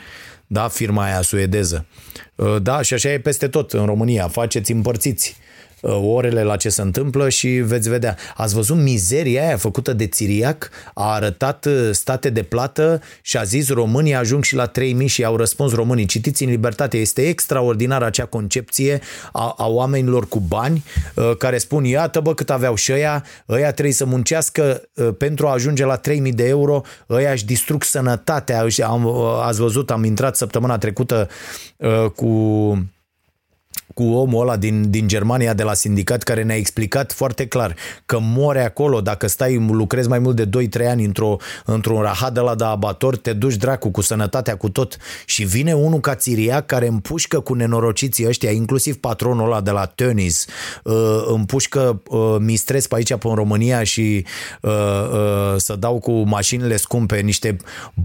da? firma aia suedeză. Uh, da, și așa e peste tot în România. Faceți împărțiți Uh, orele la ce se întâmplă și veți vedea. Ați văzut mizeria aia făcută de Țiriac? A arătat uh, state de plată și a zis românii ajung și la 3000 și au răspuns românii. Citiți în libertate, este extraordinară acea concepție a, a oamenilor cu bani uh, care spun, iată bă cât aveau și ăia, ăia trebuie să muncească pentru a ajunge la 3000 de euro, ăia își distrug sănătatea, am, ați văzut, am intrat săptămâna trecută cu cu omul ăla din, din Germania de la sindicat care ne-a explicat foarte clar că mori acolo dacă stai, lucrezi mai mult de 2-3 ani într-o, într-un rahat de la de abator, te duci dracu cu sănătatea cu tot și vine unul ca țiriac care împușcă cu nenorociții ăștia, inclusiv patronul ăla de la Tönnies, uh, împușcă uh, mistres pe aici pe în România și uh, să dau cu mașinile scumpe niște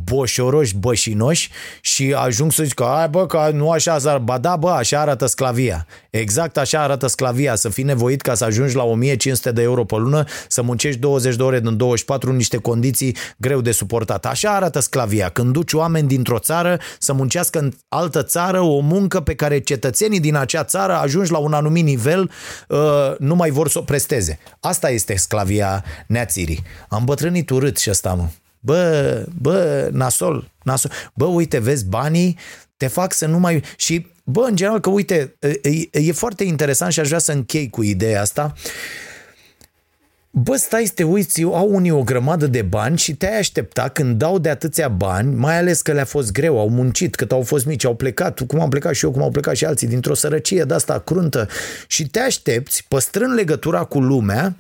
boșoroși bășinoși și ajung să zic că, bă, că nu așa, ba da, bă, așa arată sclavia. Exact așa arată sclavia, să fii nevoit ca să ajungi la 1500 de euro pe lună, să muncești 20 de ore din 24 în niște condiții greu de suportat. Așa arată sclavia, când duci oameni dintr-o țară să muncească în altă țară o muncă pe care cetățenii din acea țară ajungi la un anumit nivel, uh, nu mai vor să o presteze. Asta este sclavia neațirii. Am bătrânit urât și asta, mă. Bă, bă, nasol, nasol. Bă, uite, vezi, banii te fac să nu mai... Și Bă, în general că, uite, e, e foarte interesant și aș vrea să închei cu ideea asta. Bă, stai să te uiți, au unii o grămadă de bani și te-ai aștepta când dau de atâția bani, mai ales că le-a fost greu, au muncit, cât au fost mici, au plecat, cum am plecat și eu, cum au plecat și alții, dintr-o sărăcie de asta cruntă și te aștepți, păstrând legătura cu lumea,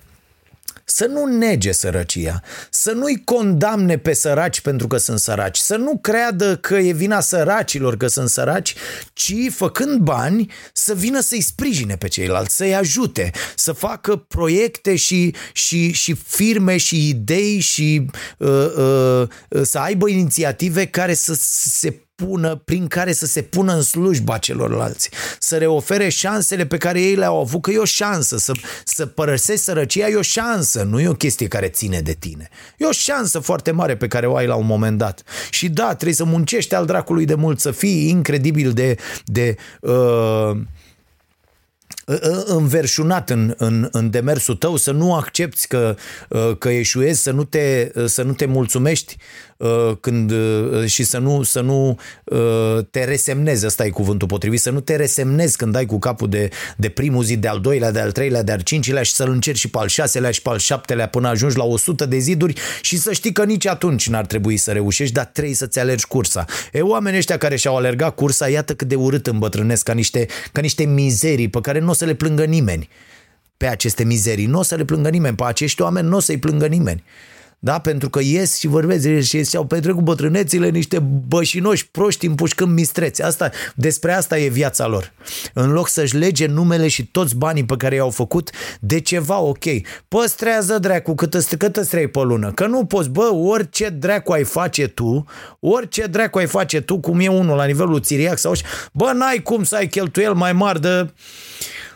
să nu nege sărăcia, să nu-i condamne pe săraci pentru că sunt săraci, să nu creadă că e vina săracilor că sunt săraci, ci făcând bani să vină să-i sprijine pe ceilalți, să-i ajute, să facă proiecte și, și, și firme și idei și uh, uh, să aibă inițiative care să se pună, prin care să se pună în slujba celorlalți, să le ofere șansele pe care ei le-au avut, că e o șansă, să, să părăsești sărăcia e o șansă, nu e o chestie care ține de tine. E o șansă foarte mare pe care o ai la un moment dat. Și da, trebuie să muncești al dracului de mult, să fii incredibil de, de uh, înverșunat în, în, în demersul tău, să nu accepti că, uh, că eșuezi, să nu te, să nu te mulțumești Uh, când, uh, și să nu, să nu uh, te resemnezi, ăsta e cuvântul potrivit, să nu te resemnezi când dai cu capul de, de primul zi, de al doilea, de al treilea, de al cincilea și să-l încerci și pe al șaselea și pe al șaptelea până ajungi la 100 de ziduri și să știi că nici atunci n-ar trebui să reușești, dar trebuie să-ți alergi cursa. E, oamenii ăștia care și-au alergat cursa, iată cât de urât îmbătrânesc ca niște, ca niște mizerii pe care nu o să le plângă nimeni pe aceste mizerii. Nu o să le plângă nimeni, pe acești oameni nu o să-i plângă nimeni da? pentru că ies și vorbesc și și-au petrecut bătrânețile niște bășinoși proști împușcând mistreți. Asta, despre asta e viața lor. În loc să-și lege numele și toți banii pe care i-au făcut de ceva ok. Păstrează dracu cât îți, cât îți trei pe lună. Că nu poți, bă, orice dracu ai face tu, orice dracu ai face tu, cum e unul la nivelul țiriac sau bă, n-ai cum să ai cheltuiel mai mari de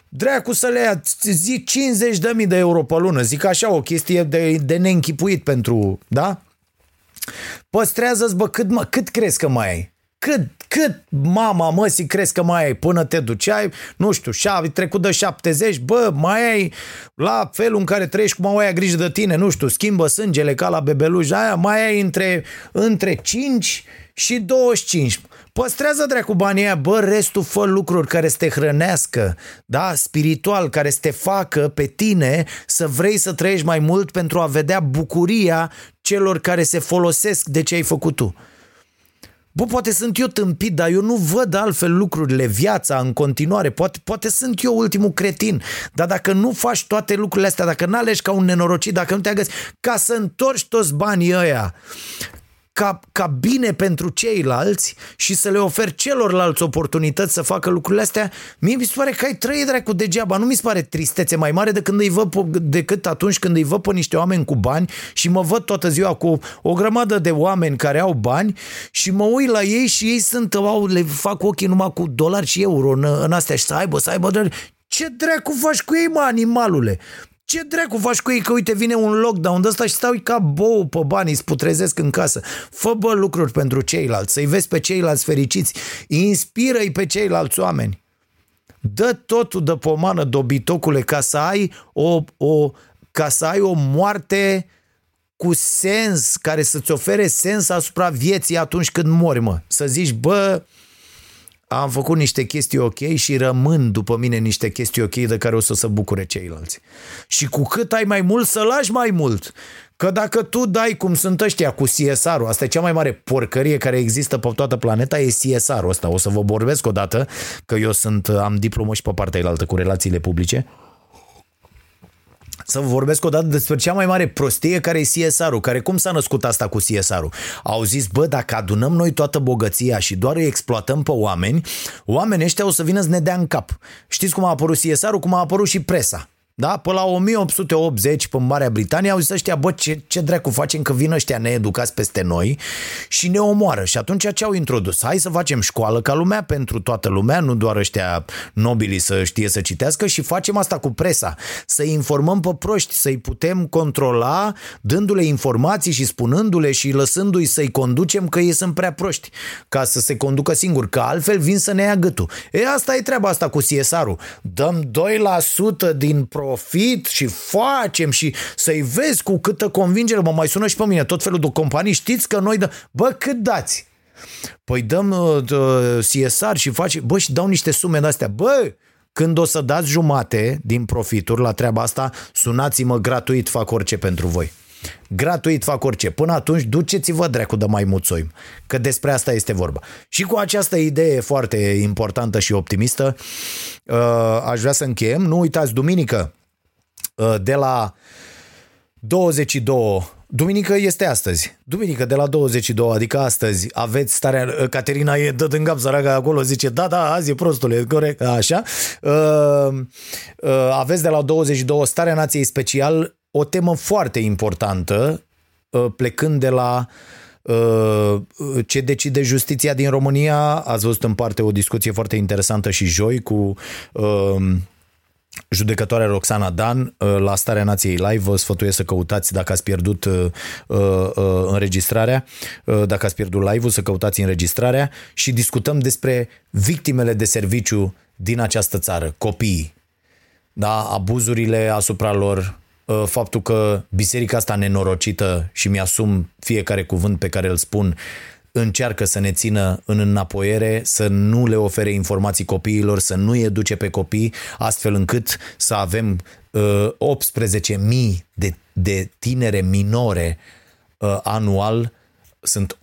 Dracu să le ia, zi 50 de mii de euro pe lună, zic așa, o chestie de, de neînchipuit pentru, da? Păstrează-ți, bă, cât, mă, cât crezi că mai ai? Cât, cât mama măsii crezi că mai ai până te duceai, nu știu, și trecut de 70, bă, mai ai la felul în care trăiești cum ai grijă de tine, nu știu, schimbă sângele ca la bebeluș, aia mai ai între, între 5 și 25. Păstrează dracu banii aia, bă, restul fă lucruri care să te hrănească, da, spiritual, care să te facă pe tine să vrei să trăiești mai mult pentru a vedea bucuria celor care se folosesc de ce ai făcut tu. Bă, poate sunt eu tâmpit, dar eu nu văd altfel lucrurile, viața în continuare. Poate, poate sunt eu ultimul cretin. Dar dacă nu faci toate lucrurile astea, dacă nu alegi ca un nenorocit, dacă nu te agăți, ca să întorci toți banii ăia ca, ca bine pentru ceilalți și să le oferi celorlalți oportunități să facă lucrurile astea, mie mi se pare că ai trăit dracu degeaba. Nu mi se pare tristețe mai mare decât, îi văd, decât atunci când îi văd pe niște oameni cu bani și mă văd toată ziua cu o grămadă de oameni care au bani și mă uit la ei și ei sunt, au, le fac ochii numai cu dolari și euro în, în astea și să aibă, să aibă ce dracu faci cu ei, mă, animalule? Ce dracu faci cu ei că uite vine un lockdown de ăsta și stau ca bou pe bani, îți putrezesc în casă. Fă bă lucruri pentru ceilalți, să-i vezi pe ceilalți fericiți, inspiră-i pe ceilalți oameni. Dă totul de pomană, dobitocule, ca să ai o, o, ca să ai o moarte cu sens, care să-ți ofere sens asupra vieții atunci când mori, mă. Să zici, bă, am făcut niște chestii ok și rămân după mine niște chestii ok de care o să se bucure ceilalți. Și cu cât ai mai mult, să lași mai mult. Că dacă tu dai cum sunt ăștia cu CSR-ul, asta e cea mai mare porcărie care există pe toată planeta, e CSR-ul ăsta. O să vă vorbesc odată, că eu sunt, am diplomă și pe partea altă cu relațiile publice să vorbesc o dată despre cea mai mare prostie care e CSR-ul, care cum s-a născut asta cu CSR-ul? Au zis, bă, dacă adunăm noi toată bogăția și doar îi exploatăm pe oameni, oamenii ăștia o să vină să ne dea în cap. Știți cum a apărut CSR-ul? Cum a apărut și presa. Da? Până la 1880 pe Marea Britanie au zis ăștia, bă, ce, ce dracu facem că vin ăștia needucați peste noi și ne omoară. Și atunci ce au introdus? Hai să facem școală ca lumea pentru toată lumea, nu doar ăștia nobili să știe să citească și facem asta cu presa. Să informăm pe proști, să-i putem controla dându-le informații și spunându-le și lăsându-i să-i conducem că ei sunt prea proști ca să se conducă singur, că altfel vin să ne ia gâtul. E, asta e treaba asta cu CSR-ul. Dăm 2% din pro profit și facem și să-i vezi cu câtă convingere, mă mai sună și pe mine tot felul de companii, știți că noi dă... Bă, cât dați? Păi dăm uh, CSR și face, bă, și dau niște sume de astea. Bă, când o să dați jumate din profituri la treaba asta, sunați-mă gratuit, fac orice pentru voi. Gratuit fac orice. Până atunci, duceți-vă dracu de mai muțoim, că despre asta este vorba. Și cu această idee foarte importantă și optimistă, uh, aș vrea să încheiem. Nu uitați, duminică, uh, de la 22 Duminică este astăzi. Duminică de la 22, adică astăzi, aveți starea... Caterina e dă în cap săraca acolo, zice, da, da, azi e prostule, corect, așa. Uh, uh, aveți de la 22 starea nației special, o temă foarte importantă, uh, plecând de la uh, ce decide justiția din România. Ați văzut în parte o discuție foarte interesantă și joi cu uh, judecătoarea Roxana Dan la Starea Nației Live. Vă sfătuiesc să căutați dacă ați pierdut uh, uh, înregistrarea, uh, dacă ați pierdut live-ul, să căutați înregistrarea și discutăm despre victimele de serviciu din această țară, copiii. Da, abuzurile asupra lor, Uh, faptul că biserica asta nenorocită și mi-asum fiecare cuvânt pe care îl spun încearcă să ne țină în înapoiere, să nu le ofere informații copiilor, să nu educe pe copii, astfel încât să avem uh, 18.000 de, de tinere minore uh, anual. Sunt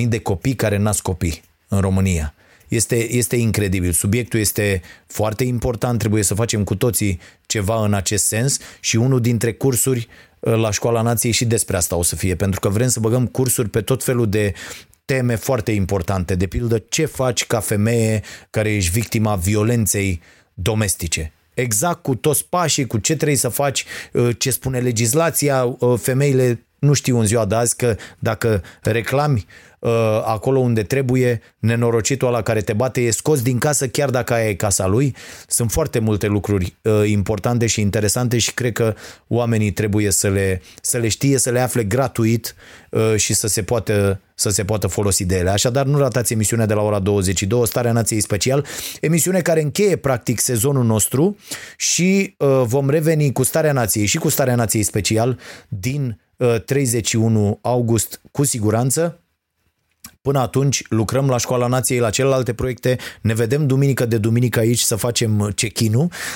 18.000 de copii care nasc copii în România. Este, este incredibil. Subiectul este foarte important, trebuie să facem cu toții ceva în acest sens și unul dintre cursuri uh, la Școala Nației și despre asta o să fie, pentru că vrem să băgăm cursuri pe tot felul de teme foarte importante, de pildă ce faci ca femeie care ești victima violenței domestice? Exact cu toți pașii, cu ce trebuie să faci, uh, ce spune legislația, uh, femeile nu știu în ziua de azi că dacă reclami uh, acolo unde trebuie, nenorocitul ăla care te bate e scos din casă chiar dacă aia e casa lui. Sunt foarte multe lucruri uh, importante și interesante și cred că oamenii trebuie să le, să le știe, să le afle gratuit uh, și să se poată să se poată folosi de ele. Așadar, nu ratați emisiunea de la ora 22, Starea Nației Special, emisiune care încheie practic sezonul nostru și uh, vom reveni cu Starea Nației și cu Starea Nației Special din 31 uh, august cu siguranță. Până atunci lucrăm la Școala Nației la celelalte proiecte, ne vedem duminică de duminică aici să facem check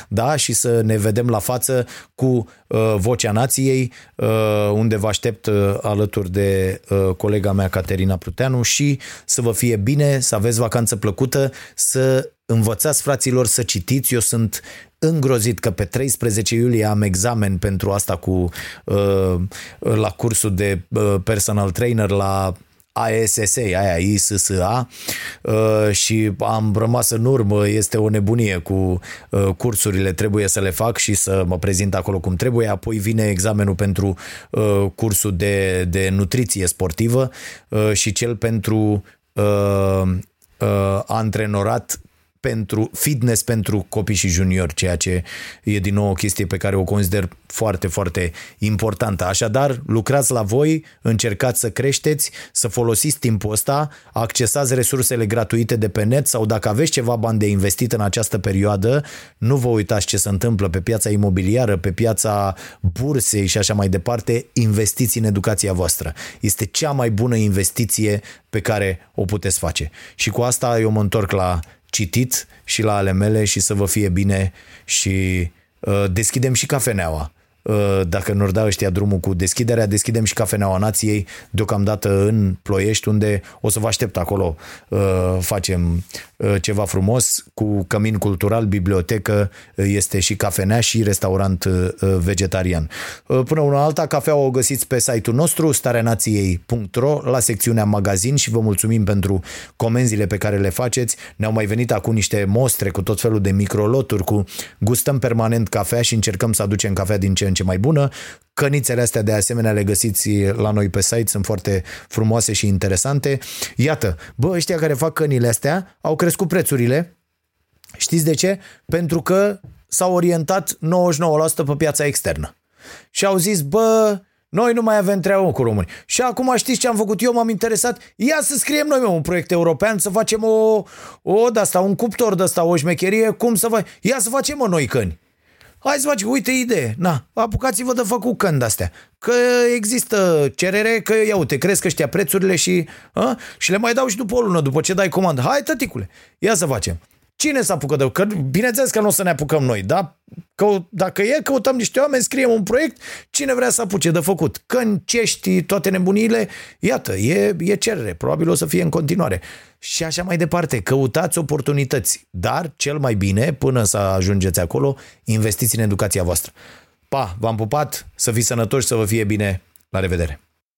da? și să ne vedem la față cu uh, Vocea Nației, uh, unde vă aștept uh, alături de uh, colega mea Caterina Pruteanu și să vă fie bine, să aveți vacanță plăcută, să învățați fraților să citiți. Eu sunt îngrozit că pe 13 iulie am examen pentru asta cu uh, la cursul de uh, personal trainer la ASSA, aia ISSA uh, și am rămas în urmă, este o nebunie cu uh, cursurile, trebuie să le fac și să mă prezint acolo cum trebuie, apoi vine examenul pentru uh, cursul de, de nutriție sportivă și cel pentru antrenorat pentru fitness pentru copii și juniori, ceea ce e din nou o chestie pe care o consider foarte, foarte importantă. Așadar, lucrați la voi, încercați să creșteți, să folosiți timpul ăsta, accesați resursele gratuite de pe net sau dacă aveți ceva bani de investit în această perioadă, nu vă uitați ce se întâmplă pe piața imobiliară, pe piața bursei și așa mai departe, investiți în educația voastră. Este cea mai bună investiție pe care o puteți face. Și cu asta eu mă întorc la citit și la ale mele și să vă fie bine și uh, deschidem și cafeneaua. Uh, dacă nu da ăștia drumul cu deschiderea, deschidem și Cafeneaua Nației deocamdată în Ploiești, unde o să vă aștept acolo. Uh, facem uh, ceva frumos cu cămin cultural, bibliotecă, este și cafenea și restaurant vegetarian. Până una alta, cafea o găsiți pe site-ul nostru, stareanației.ro, la secțiunea magazin și vă mulțumim pentru comenzile pe care le faceți. Ne-au mai venit acum niște mostre cu tot felul de microloturi, cu gustăm permanent cafea și încercăm să aducem cafea din ce în ce mai bună. Cănițele astea de asemenea le găsiți la noi pe site, sunt foarte frumoase și interesante. Iată, bă, ăștia care fac cănile astea au crescut prețurile. Știți de ce? Pentru că s-au orientat 99% pe piața externă. Și au zis, bă, noi nu mai avem treabă cu români. Și acum știți ce am făcut eu? M-am interesat. Ia să scriem noi un proiect european, să facem o, o de asta, un cuptor de asta, o șmecherie, cum să fac. Ia să facem o noi căni. Hai să faci, uite idee. Na, apucați-vă de făcut când astea. Că există cerere, că ia uite, cresc ăștia prețurile și, a? și le mai dau și după o lună, după ce dai comandă. Hai, tăticule, ia să facem. Cine să apucă de... Că, bineînțeles că nu o să ne apucăm noi, da? Că, dacă e, căutăm niște oameni, scriem un proiect, cine vrea să apuce de făcut. Căncești, toate nebunile, iată, e, e cerere, probabil o să fie în continuare. Și așa mai departe, căutați oportunități, dar cel mai bine, până să ajungeți acolo, investiți în educația voastră. Pa, v-am pupat, să fiți sănătoși, să vă fie bine, la revedere!